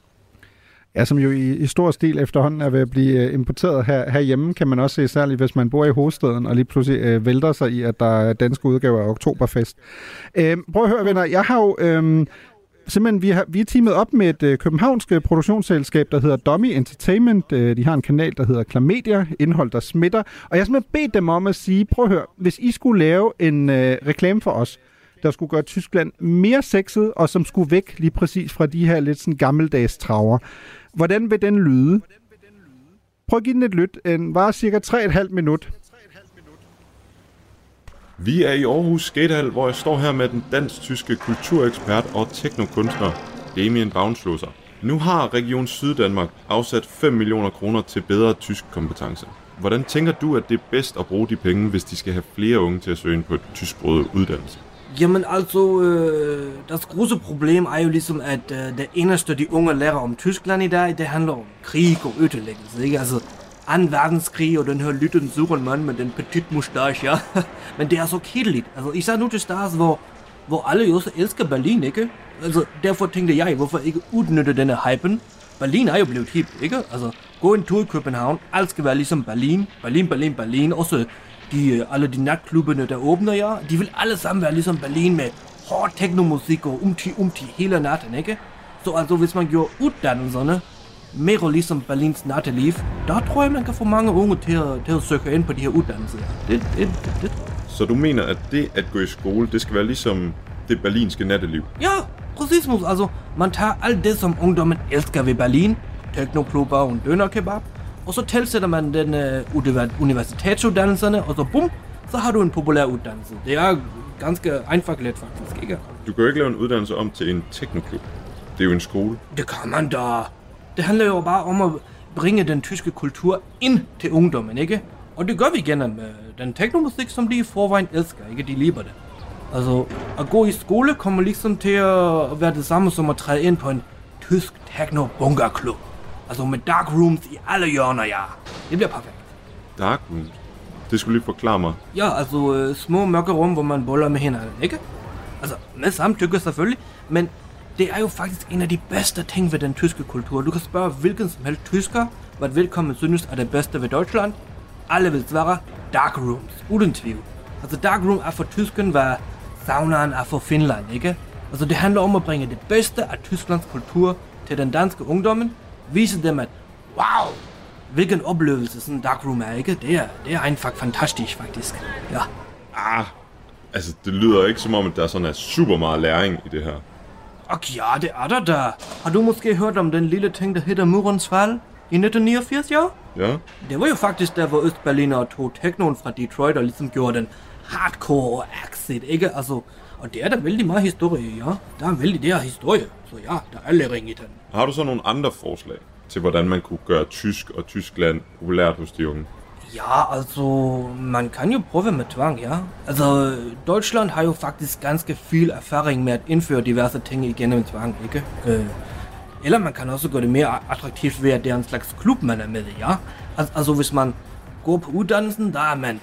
Ja, som jo i, i stor stil efterhånden er ved at blive øh, importeret her, herhjemme, kan man også se, særligt hvis man bor i hovedstaden, og lige pludselig øh, vælter sig i, at der er danske udgaver af Oktoberfest. Øh, prøv at høre, venner, jeg har jo... Øh, simpelthen, vi har, vi er teamet op med et øh, københavnsk øh, produktionsselskab, der hedder Dummy Entertainment. Øh, de har en kanal, der hedder Klamedia, indhold, der smitter. Og jeg har simpelthen bedt dem om at sige, prøv at høre, hvis I skulle lave en øh, reklame for os, der skulle gøre Tyskland mere sexet, og som skulle væk lige præcis fra de her lidt sådan gammeldags traver. Hvordan vil den lyde? Prøv at give den et lyt. Den var cirka 3,5 minut. Vi er i Aarhus Skatehal, hvor jeg står her med den dansk-tyske kulturekspert og teknokunstner Damien Baunschlosser. Nu har Region Syddanmark afsat 5 millioner kroner til bedre tysk kompetence. Hvordan tænker du, at det er bedst at bruge de penge, hvis de skal have flere unge til at søge ind på et tysksproget uddannelse? Jamen altså, øh, das große Problem er jo ligesom, at øh, det eneste de unge lærer om Tyskland i dag, det handler om krig og ødelæggelse, ikke? Altså, 2. verdenskrig, og den her lytten suren mand med den petit mustache, ja. Men det er så kedeligt. Altså, især nu til start, hvor, hvor alle jo så elsker Berlin, ikke? Altså, derfor tænkte jeg, hvorfor ikke udnytte denne hypen? Berlin er jo blevet hip, ikke? Altså, gå en tur i København, alt skal være ligesom Berlin. Berlin, Berlin, Berlin. Også de, øh, alle de natklubberne, der åbner, ja. De vil alle sammen være ligesom Berlin med hård teknomusik og umti umti hele natten, ikke? Så altså, hvis man gjorde uddannelserne mere ligesom Berlins natteliv, der tror jeg, man kan få mange unge til at, til at søge ind på de her uddannelser. Det, det, det, det. Så du mener, at det at gå i skole, det skal være ligesom det berlinske natteliv? Ja, præcis. Mus. Altså, man tager alt det, som ungdommen elsker ved Berlin, teknoklubber og en dønerkebab, og så tilsætter man den uh, universitetsuddannelserne, og så bum, så har du en populær uddannelse. Det er ganske einfach let faktisk, ikke? Du kan jo ikke lave en uddannelse om til en teknoklub. Det er jo en skole. Det kan man da. Det handler jo bare om at bringe den tyske kultur ind til ungdommen, ikke? Og det gør vi gennem uh, den teknomusik, som de i forvejen elsker, ikke? De liber det. Altså, at gå i skole kommer ligesom til at være det samme som at træde ind på en tysk techno-bunkerklub. Altså med dark rooms i alle hjørner, ja. Det bliver perfekt. Dark rooms? Det skulle lige forklare mig. Ja, altså øh, små mørke rum, hvor man boller med hinanden, ikke? Altså, med samtykke selvfølgelig, men det er jo faktisk en af de bedste ting ved den tyske kultur. Du kan spørge hvilken som helst tysker, hvad velkommen synes er det bedste ved Deutschland. Alle vil svare dark rooms, uden tvivl. Altså dark room er for tysken, hvad saunaen er for Finland, ikke? Altså det handler om at bringe det bedste af Tysklands kultur til den danske ungdommen. Vise dem, at wow, hvilken oplevelse sådan en dark room er, ikke? Det er, det er einfach fantastisk, faktisk. Ja. Ah, altså det lyder ikke som om, at der sådan er super meget læring i det her. Og ja, det er der da. Har du måske hørt om den lille ting, der hedder Murens Fald i 1989, ja? Ja. Det var jo faktisk der, hvor Østberliner tog teknoen fra Detroit og ligesom gjorde den hardcore exit, ikke? Altså, og det er der vældig meget historie i, ja. Der er vældig det her historie, så ja, der er læring i den. Har du så nogle andre forslag til, hvordan man kunne gøre tysk og Tyskland populært hos de unge? Ja, altså, man kan jo prøve med tvang, ja. Altså, Deutschland har jo faktisk ganske viel erfaring med at indføre diverse ting igennem tvang, ikke? Øh, eller man kan også gøre det mere attraktivt ved, at det er en slags klub, man er med i, ja. Al- altså, hvis man går på uddannelsen, der er man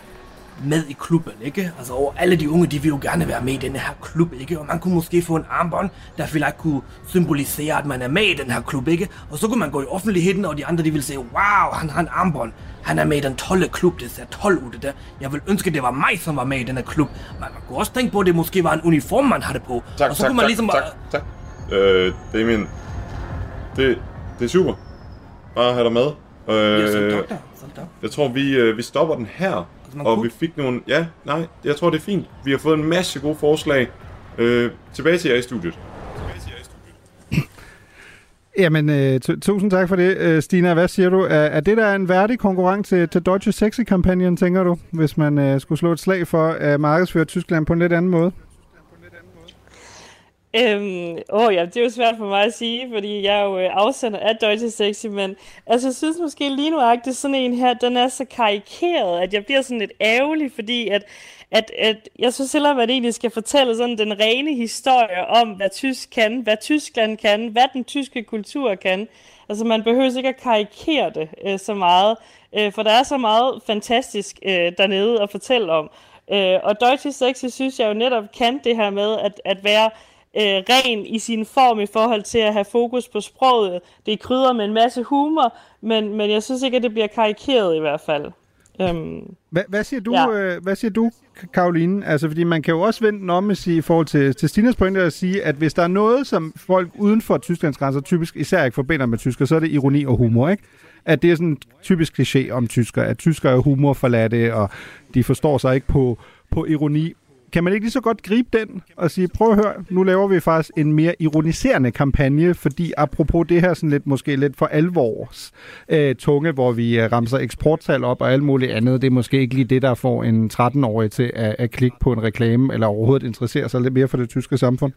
med i klubben, ikke? Altså, og alle de unge, de vil jo gerne være med i den her klub, ikke? Og man kunne måske få en armbånd, der vielleicht kunne symbolisere, at man er med i den her klub, ikke? Og så kunne man gå i offentligheden, og de andre, de vil sige, wow, han har en armbånd. Han er med i den 12. klub, det ser 12 ud, det der. Jeg vil ønske, det var mig, som var med i den her klub. Men man kunne også tænke på, at det måske var en uniform, man havde på. Tak, og så tak, kunne man tak, ligesom tak, tak. Øh, Damien, det, det er super. Bare have dig med. Øh, Ja, som doktor, som doktor. jeg tror, vi, øh, vi stopper den her. Man Og kunne- vi fik nogle... Ja, nej, jeg tror, det er fint. Vi har fået en masse gode forslag. Øh, tilbage til jer i studiet. Jamen, øh, tu- tusind tak for det, øh, Stina. Hvad siger du? Er, er det der en værdig konkurrent til, til Deutsche Sexy-kampagnen, tænker du, hvis man øh, skulle slå et slag for at markedsføre Tyskland på en lidt anden måde? Øhm, åh ja, det er jo svært for mig at sige, fordi jeg er jo øh, afsender af Deutsche Sexy, men altså, jeg synes måske lige nu, at sådan en her, den er så karikeret, at jeg bliver sådan lidt ærgerlig, fordi at, at, at jeg synes heller, at man egentlig skal fortælle sådan den rene historie om, hvad tysk kan, hvad Tyskland kan, hvad den tyske kultur kan. Altså, man behøver ikke at karikere det øh, så meget, øh, for der er så meget fantastisk øh, dernede at fortælle om. Øh, og Deutsche Sexy synes jeg jo netop kan det her med at, at være øh, ren i sin form i forhold til at have fokus på sproget. Det er krydret med en masse humor, men, men jeg synes ikke, at det bliver karikeret i hvert fald. Øhm, Hvad, hvad siger du, Ja. øh, hvad siger du, Karoline? Altså, fordi man kan jo også vende den om at sige, i forhold til, til Stinas pointe at sige, at hvis der er noget, som folk uden for Tysklands grænser typisk især ikke forbinder med tysker, så er det ironi og humor, ikke? At det er sådan en typisk kliché om tysker, at tysker er humorforladte, og de forstår sig ikke på, på ironi. Kan man ikke lige så godt gribe den og sige, prøv at høre, nu laver vi faktisk en mere ironiserende kampagne, fordi apropos det her sådan lidt, måske lidt for alvors øh, tunge, hvor vi øh, ramser eksporttal op og alt muligt andet, det er måske ikke lige det, der får en 13-årig til at, at klikke på en reklame, eller overhovedet interessere sig lidt mere for det tyske samfund.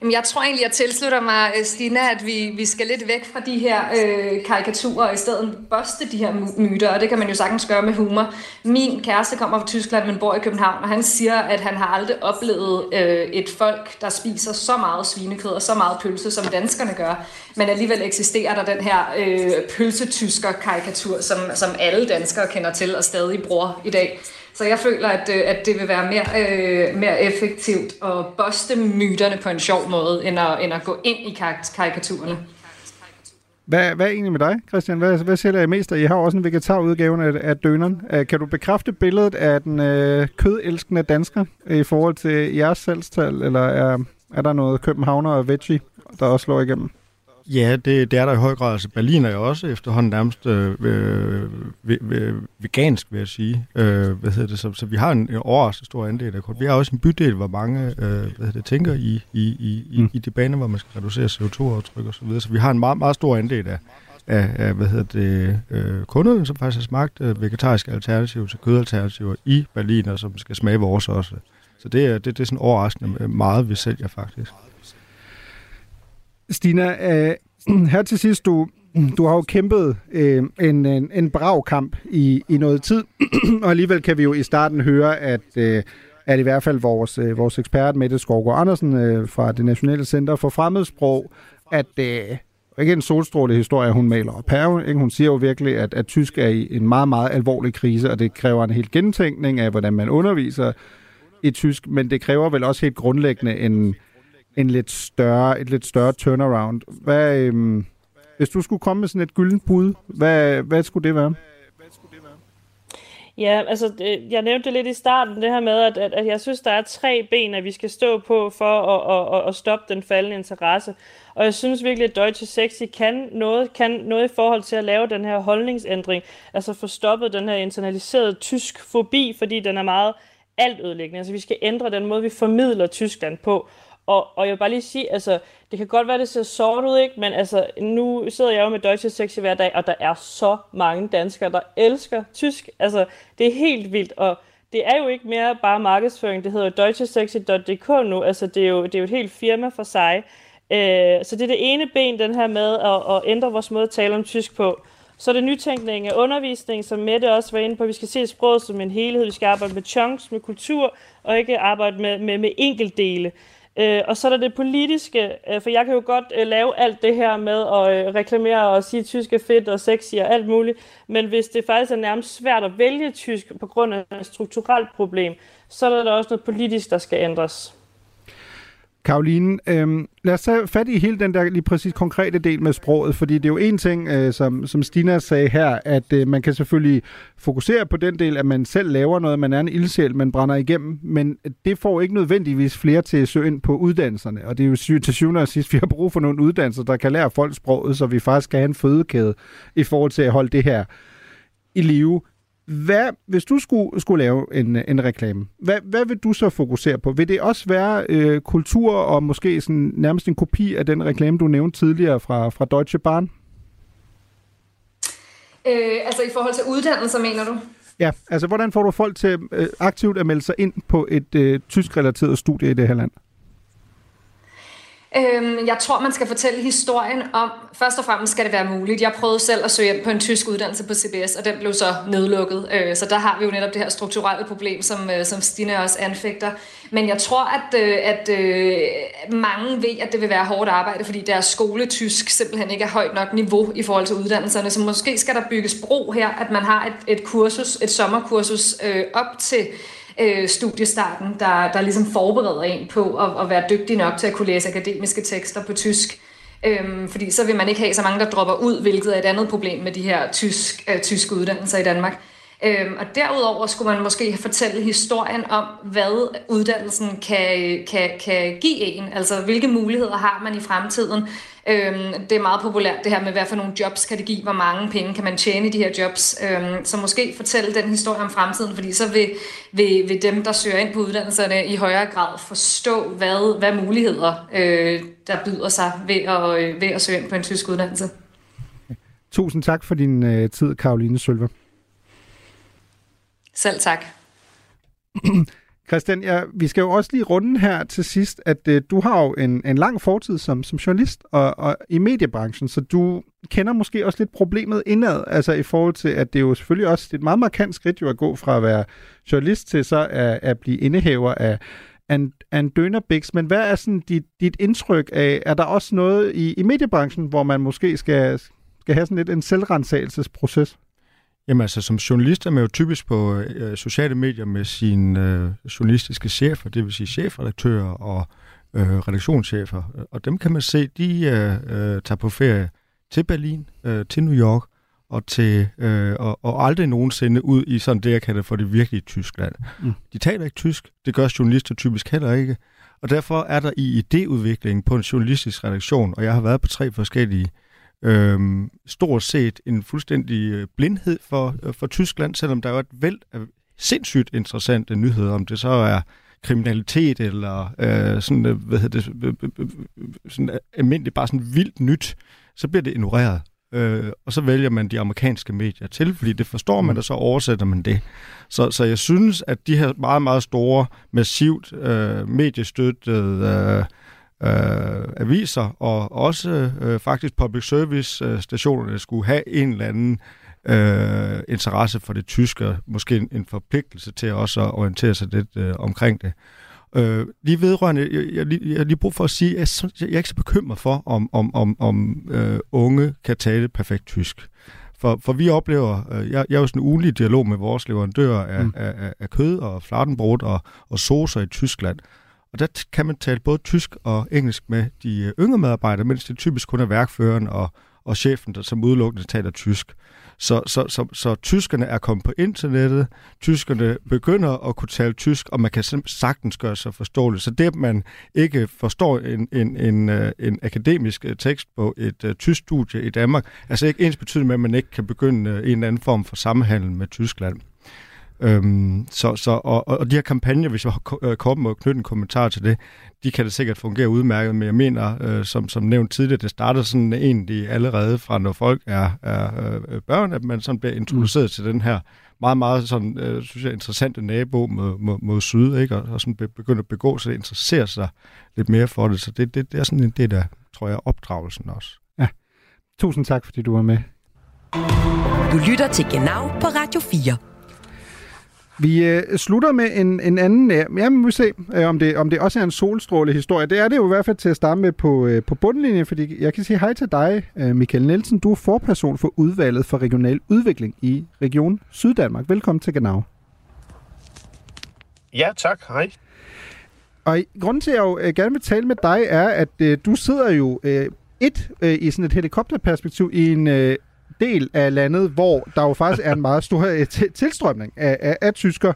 Jamen, jeg tror egentlig, jeg tilslutter mig, øh, Stina, at vi, vi skal lidt væk fra de her øh, karikaturer, og i stedet børste de her myter, og det kan man jo sagtens gøre med humor. Min kæreste kommer fra Tyskland, men bor i København, og han siger, at han har aldrig oplevet øh, et folk, der spiser så meget svinekød og så meget pølse, som danskerne gør. Men alligevel eksisterer der den her øh, pølsetysker-karikatur, som, som alle danskere kender til og stadig bruger i dag. Så jeg føler, at, øh, at det vil være mere, øh, mere effektivt at boste myterne på en sjov måde, end at, end at gå ind i karikaturerne. Hvad, hvad er egentlig med dig, Christian? Hvad, hvad sælger I mest af? I har også en vegetarudgave af, af døneren. Øh, kan du bekræfte billedet af den øh, kødelskende dansker i forhold til jeres salgstal, eller er, er der noget københavner og veggie, der også slår igennem? Ja, det, det er der i høj grad. Altså, Berlin er jo også efterhånden nærmest øh, øh, vegansk, vil jeg sige. Øh, hvad hedder det? Så, så vi har en, en overraskende stor andel af kort. Vi har også en bydel, hvor mange øh, hvad hedder det, tænker i, i, i, mm. i de baner, hvor man skal reducere CO2-aftryk og så videre. Så vi har en meget, meget stor andel af, af, af hvad hedder det, øh, kunderne, som faktisk har smagt øh, vegetariske alternativer til kødalternativer i Berlin, og som skal smage vores også. Så det er, det, det er sådan overraskende meget, vi sælger faktisk. Stina, øh, her til sidst, du, du har jo kæmpet øh, en, en, en brav kamp i, i noget tid, og alligevel kan vi jo i starten høre, at, øh, at i hvert fald vores, øh, vores ekspert Mette Skovgaard Andersen øh, fra det Nationale Center for Fremmedsprog, at øh, ikke en solstråle historie, hun maler op her. Ikke? Hun siger jo virkelig, at, at tysk er i en meget, meget alvorlig krise, og det kræver en helt gentænkning af, hvordan man underviser i tysk, men det kræver vel også helt grundlæggende en, en lidt større, et lidt større turnaround. Hvad, øhm, hvis du skulle komme med sådan et gyldent bud, hvad, hvad skulle det være? Ja, altså, jeg nævnte det lidt i starten, det her med, at, at, at jeg synes, der er tre ben, at vi skal stå på for at, at, at, at stoppe den faldende interesse. Og jeg synes virkelig, at Deutsche Sexy kan noget, kan noget i forhold til at lave den her holdningsændring, altså få stoppet den her internaliserede tysk fobi, fordi den er meget altødelæggende. Altså vi skal ændre den måde, vi formidler Tyskland på. Og, og jeg vil bare lige sige, altså, det kan godt være, det ser sort ud, ikke? Men altså, nu sidder jeg jo med Deutsche Sexy hver dag, og der er så mange danskere, der elsker tysk. Altså, det er helt vildt, og det er jo ikke mere bare markedsføring. Det hedder jo deutschesexy.dk nu. Altså, det er jo, det er jo et helt firma for sig. Øh, så det er det ene ben, den her med at, at ændre vores måde at tale om tysk på. Så er det nytænkning af undervisning, som Mette også var inde på. Vi skal se sproget som en helhed. Vi skal arbejde med chunks, med kultur, og ikke arbejde med, med, med enkeltdele. Øh, og så er der det politiske, øh, for jeg kan jo godt øh, lave alt det her med at øh, reklamere og sige, at tysk er fedt og sexy og alt muligt, men hvis det faktisk er nærmest svært at vælge tysk på grund af et strukturelt problem, så er der også noget politisk, der skal ændres. Karoline, øh, lad os tage fat i hele den der lige præcis konkrete del med sproget, fordi det er jo en ting, øh, som, som Stina sagde her, at øh, man kan selvfølgelig fokusere på den del, at man selv laver noget, man er en ildsjæl, man brænder igennem, men det får ikke nødvendigvis flere til at søge ind på uddannelserne, og det er jo til syvende og sidst, vi har brug for nogle uddannelser, der kan lære folk sproget, så vi faktisk skal have en fødekæde i forhold til at holde det her i live. Hvad, hvis du skulle, skulle lave en, en reklame, hvad, hvad vil du så fokusere på? Vil det også være øh, kultur og måske sådan, nærmest en kopi af den reklame, du nævnte tidligere fra, fra Deutsche Bahn? Øh, altså i forhold til uddannelser, mener du? Ja, altså hvordan får du folk til øh, aktivt at melde sig ind på et øh, tysk-relateret studie i det her land? Øhm, jeg tror, man skal fortælle historien om, først og fremmest skal det være muligt. Jeg prøvede selv at søge ind på en tysk uddannelse på CBS, og den blev så nedlukket. Øh, så der har vi jo netop det her strukturelle problem, som, øh, som Stine også anfægter. Men jeg tror, at, øh, at øh, mange ved, at det vil være hårdt arbejde, fordi deres skoletysk simpelthen ikke er højt nok niveau i forhold til uddannelserne. Så måske skal der bygges bro her, at man har et, et kursus, et sommerkursus øh, op til øh, studiestarten, der, der ligesom forbereder en på at, at være dygtig nok til at kunne læse akademiske tekster på tysk. Øhm, fordi så vil man ikke have så mange, der dropper ud, hvilket er et andet problem med de her tysk, øh, tyske uddannelser i Danmark. Øhm, og derudover skulle man måske fortælle historien om, hvad uddannelsen kan, kan, kan give en. Altså, hvilke muligheder har man i fremtiden. Øhm, det er meget populært det her med, hvad for nogle jobs kan det give, hvor mange penge kan man tjene i de her jobs. Øhm, så måske fortælle den historie om fremtiden, fordi så vil, vil, vil dem, der søger ind på uddannelserne, i højere grad forstå, hvad, hvad muligheder øh, der byder sig ved at, øh, ved at søge ind på en tysk uddannelse. Tusind tak for din øh, tid, Karoline Sølver. Selv tak. Christian, ja, vi skal jo også lige runde her til sidst, at øh, du har jo en, en lang fortid som, som journalist og, og i mediebranchen, så du kender måske også lidt problemet indad, altså i forhold til, at det er jo selvfølgelig også et meget markant skridt jo at gå fra at være journalist til så at, at blive indehaver af, en, en dønerbiks, men hvad er sådan dit, dit indtryk af, er der også noget i, i mediebranchen, hvor man måske skal, skal have sådan lidt en selvrensagelsesproces? Jamen altså, som journalist er man jo typisk på øh, sociale medier med sine øh, journalistiske chefer, det vil sige chefredaktører og øh, redaktionschefer. Og dem kan man se, de øh, øh, tager på ferie til Berlin, øh, til New York, og, til, øh, og, og aldrig nogensinde ud i sådan det, jeg kalder for det virkelige Tyskland. Mm. De taler ikke tysk, det gør journalister typisk heller ikke, og derfor er der i idéudviklingen på en journalistisk redaktion, og jeg har været på tre forskellige, øh, stort set en fuldstændig øh, blindhed for, øh, for Tyskland, selvom der er et væld af sindssygt interessante nyheder, om det så er kriminalitet eller øh, sådan, øh, hvad hedder det, sådan almindeligt bare sådan vildt nyt, så bliver det ignoreret. Øh, og så vælger man de amerikanske medier til, fordi det forstår man, mm. og så oversætter man det. Så, så jeg synes, at de her meget, meget store, massivt øh, mediestøttede øh, øh, aviser, og også øh, faktisk public service øh, stationerne skulle have en eller anden øh, interesse for det tyske, måske en, en forpligtelse til også at orientere sig lidt øh, omkring det. Øh, lige vedrørende, jeg, jeg, jeg, lige brug for at sige, at jeg, jeg er ikke så bekymret for, om, om, om, om øh, unge kan tale perfekt tysk. For, for vi oplever, øh, jeg, jeg er jo sådan en ugenlig dialog med vores leverandører af, mm. af, af, af kød og flartenbrot og, og saucer i Tyskland. Og der kan man tale både tysk og engelsk med de øh, yngre medarbejdere, mens det typisk kun er værkføreren og, og chefen, der som udelukkende taler tysk. Så, så, så, så tyskerne er kommet på internettet, tyskerne begynder at kunne tale tysk, og man kan sagtens gøre sig forståelig. Så det, at man ikke forstår en, en, en, øh, en akademisk øh, tekst på et uh, tysk studie i Danmark, altså ikke ens betydende med, at man ikke kan begynde en eller anden form for sammenhandel med Tyskland. Øhm, så, så, og, og de her kampagner, hvis jeg kommer og knytte en kommentar til det, de kan det sikkert fungere udmærket, men jeg mener, øh, som, som nævnt tidligere, det starter sådan egentlig allerede fra, når folk er, er øh, børn, at man sådan bliver introduceret mm. til den her meget, meget sådan, øh, synes jeg, interessante nabo mod, mod, mod syd, ikke? Og, og sådan begynder at begå sig, interessere sig lidt mere for det. Så det, det, det er sådan en del af, tror jeg, opdragelsen også. Ja. Tusind tak, fordi du var med. Du lytter til Genau på Radio 4. Vi øh, slutter med en, en anden... Ja, vi må se, øh, om, det, om det også er en solstråle historie. Det er det jo i hvert fald til at starte med på, øh, på bundlinjen, fordi jeg kan sige hej til dig, øh, Michael Nielsen. Du er forperson for udvalget for regional udvikling i Region Syddanmark. Velkommen til Genau. Ja, tak. Hej. Og grunden til, at jeg jo øh, gerne vil tale med dig, er, at øh, du sidder jo øh, et øh, i sådan et helikopterperspektiv i en øh, del af landet, hvor der jo faktisk er en meget stor øh, tilstrømning af, af, af tysker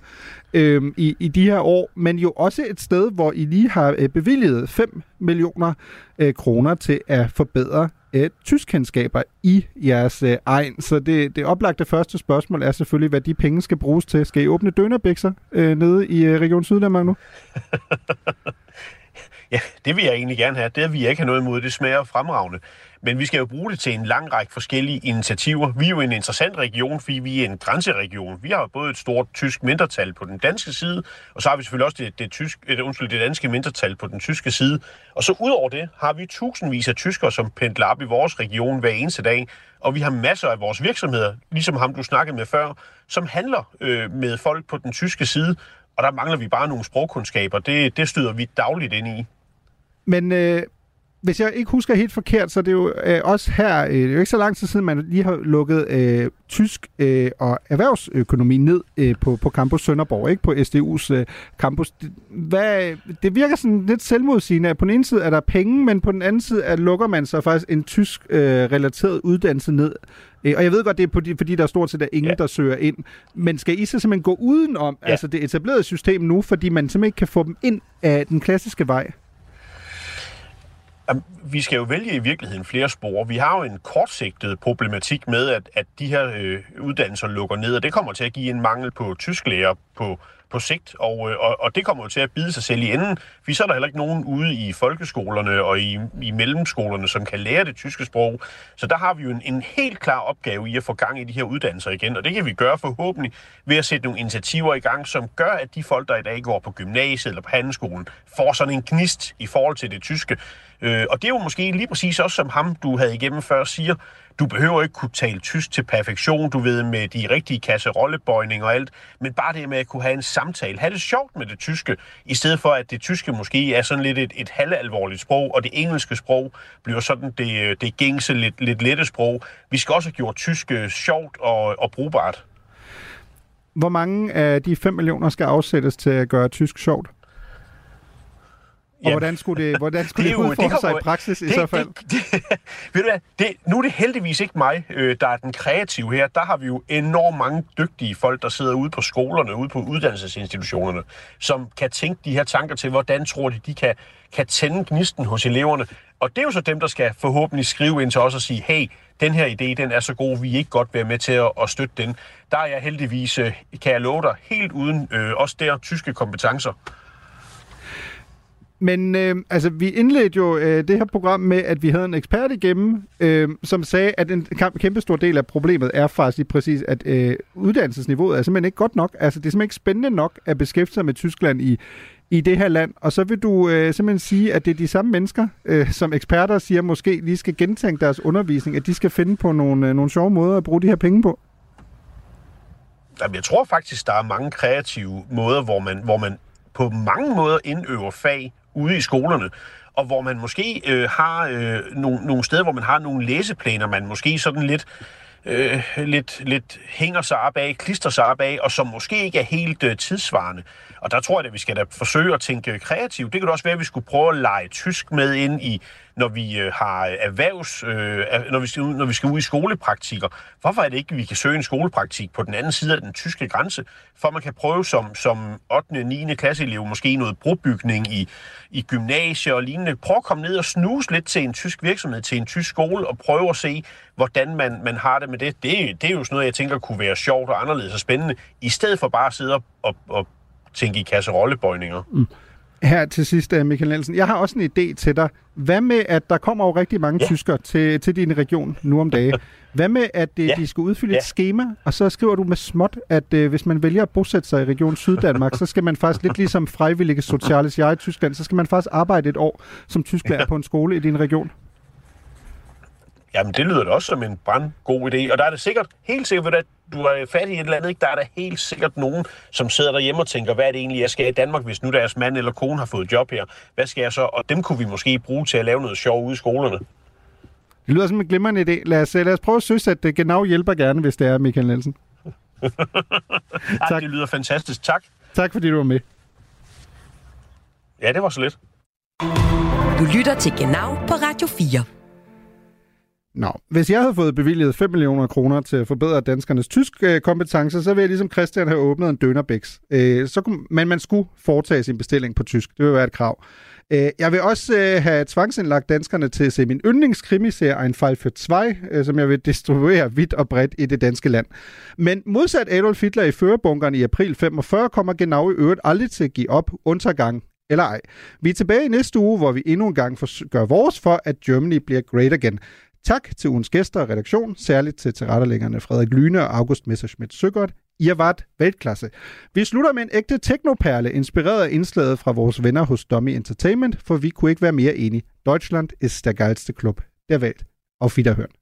øhm, i, i de her år, men jo også et sted, hvor I lige har øh, bevilget 5 millioner øh, kroner til at forbedre øh, tyskkendskaber i jeres øh, egen. Så det, det oplagte første spørgsmål er selvfølgelig, hvad de penge skal bruges til. Skal I åbne dønerbækser øh, nede i øh, Region Syddanmark nu? ja, det vil jeg egentlig gerne have. Det vil jeg ikke have noget imod. Det smager fremragende. Men vi skal jo bruge det til en lang række forskellige initiativer. Vi er jo en interessant region, fordi vi er en grænseregion. Vi har både et stort tysk mindretal på den danske side, og så har vi selvfølgelig også det, det, tysk, det, undskyld, det danske mindretal på den tyske side. Og så udover det har vi tusindvis af tyskere, som pendler op i vores region hver eneste dag. Og vi har masser af vores virksomheder, ligesom ham du snakkede med før, som handler øh, med folk på den tyske side. Og der mangler vi bare nogle sprogkundskaber. Det, det støder vi dagligt ind i. Men øh, hvis jeg ikke husker helt forkert, så det er jo øh, også her, øh, det er jo ikke så lang tid siden, man lige har lukket øh, tysk øh, og erhvervsøkonomi ned øh, på, på Campus Sønderborg, ikke på SDU's øh, campus. Det, hvad, det virker sådan lidt selvmodsigende, at på den ene side er der penge, men på den anden side at lukker man så faktisk en tysk-relateret øh, uddannelse ned. Øh, og jeg ved godt, det er på de, fordi der er stort set er ingen, ja. der søger ind. Men skal I så simpelthen gå udenom ja. altså det etablerede system nu, fordi man simpelthen ikke kan få dem ind af den klassiske vej? Vi skal jo vælge i virkeligheden flere spor. Vi har jo en kortsigtet problematik med, at, at de her øh, uddannelser lukker ned, og det kommer til at give en mangel på tysklærer på på sigt, og, øh, og, og det kommer jo til at bide sig selv i enden, for så er der heller ikke nogen ude i folkeskolerne og i, i mellemskolerne, som kan lære det tyske sprog. Så der har vi jo en, en helt klar opgave i at få gang i de her uddannelser igen, og det kan vi gøre forhåbentlig ved at sætte nogle initiativer i gang, som gør, at de folk, der i dag går på gymnasiet eller på handelsskolen, får sådan en gnist i forhold til det tyske. Øh, og det er jo måske lige præcis også som ham, du havde igennem før, siger, du behøver ikke kunne tale tysk til perfektion, du ved, med de rigtige kasserollebøjninger og alt, men bare det med at kunne have en samtale, have det sjovt med det tyske, i stedet for at det tyske måske er sådan lidt et, et halvalvorligt sprog, og det engelske sprog bliver sådan det, det gængse, lidt, lidt lette sprog. Vi skal også have gjort tysk øh, sjovt og, og brugbart. Hvor mange af de 5 millioner skal afsættes til at gøre tysk sjovt? Og ja. hvordan skulle det, hvordan skulle det, det udfordre det sig i praksis det, i så fald? Det, det, ved du hvad, det, nu er det heldigvis ikke mig, øh, der er den kreative her. Der har vi jo enormt mange dygtige folk, der sidder ude på skolerne, ude på uddannelsesinstitutionerne, som kan tænke de her tanker til, hvordan tror de, de kan, kan tænde gnisten hos eleverne. Og det er jo så dem, der skal forhåbentlig skrive ind til os og sige, hey, den her idé, den er så god, vi er ikke godt være med til at, at støtte den. Der er jeg heldigvis, øh, kan jeg love dig, helt uden øh, også der tyske kompetencer. Men øh, altså, vi indledte jo øh, det her program med, at vi havde en ekspert igennem, øh, som sagde, at en kæmpe stor del af problemet er faktisk lige præcis, at øh, uddannelsesniveauet er simpelthen ikke godt nok. Altså, det er simpelthen ikke spændende nok at beskæftige sig med Tyskland i, i det her land. Og så vil du øh, simpelthen sige, at det er de samme mennesker, øh, som eksperter siger, måske lige skal gentænke deres undervisning, at de skal finde på nogle, øh, nogle sjove måder at bruge de her penge på? Jamen, jeg tror faktisk, der er mange kreative måder, hvor man, hvor man på mange måder indøver fag ude i skolerne, og hvor man måske øh, har øh, nogle, nogle steder, hvor man har nogle læseplaner, man måske sådan lidt øh, lidt, lidt hænger sig op af, klister sig op af, og som måske ikke er helt øh, tidsvarende. Og der tror jeg, at vi skal da forsøge at tænke kreativt. Det kan også være, at vi skulle prøve at lege tysk med ind i når vi øh, har øh, erhvervs, øh, når, vi skal ud, når vi skal ud i skolepraktikker. Hvorfor er det ikke, at vi kan søge en skolepraktik på den anden side af den tyske grænse, for man kan prøve som, som 8. og 9. klasseelev måske noget brobygning i, i gymnasier og lignende. Prøv at komme ned og snuse lidt til en tysk virksomhed, til en tysk skole, og prøve at se, hvordan man, man har det med det. det. Det er jo sådan noget, jeg tænker kunne være sjovt og anderledes og spændende, i stedet for bare at sidde og, og, og tænke i kasserollebøjninger. Mm. Her til sidst, øh, Michael Nielsen. Jeg har også en idé til dig. Hvad med, at der kommer jo rigtig mange ja. tyskere til, til din region nu om dagen? Hvad med, at øh, ja. de skal udfylde ja. et schema, og så skriver du med småt, at uh, hvis man vælger at bosætte sig i Region Syddanmark, så skal man faktisk lidt ligesom frivillige sociales jeg i Tyskland, så skal man faktisk arbejde et år som tysklærer på en skole i din region. Jamen, det lyder da også som en brand god idé. Og der er det sikkert, helt sikkert, at du er fat i et eller andet, ikke? der er der helt sikkert nogen, som sidder derhjemme og tænker, hvad er det egentlig, jeg skal i Danmark, hvis nu deres mand eller kone har fået job her? Hvad skal jeg så? Og dem kunne vi måske bruge til at lave noget sjov ude i skolerne. Det lyder som en glimrende idé. Lad os, lad os prøve at synes, at det genau hjælper gerne, hvis det er Michael Nielsen. tak. Det lyder fantastisk. Tak. Tak, fordi du var med. Ja, det var så lidt. Du lytter til Genau på Radio 4. Nå, hvis jeg havde fået bevilget 5 millioner kroner til at forbedre danskernes tysk øh, så ville jeg ligesom Christian have åbnet en dønerbæks. Øh, så kunne, men man skulle foretage sin bestilling på tysk. Det vil være et krav. Øh, jeg vil også øh, have tvangsindlagt danskerne til at se min yndlingskrimiserie Ein Fall für zwei, øh, som jeg vil distribuere vidt og bredt i det danske land. Men modsat Adolf Hitler i førerbunkeren i april 45, kommer Genau i øvrigt aldrig til at give op, undergang eller ej. Vi er tilbage i næste uge, hvor vi endnu en gang gør vores for, at Germany bliver great again. Tak til ugens gæster og redaktion, særligt til tilrettelæggerne Frederik Lyne og August Messerschmidt Søgert. I har været veltklasse. Vi slutter med en ægte teknoperle, inspireret af indslaget fra vores venner hos Dummy Entertainment, for vi kunne ikke være mere enige. Deutschland ist der geilste Club der Welt. Auf Wiederhören.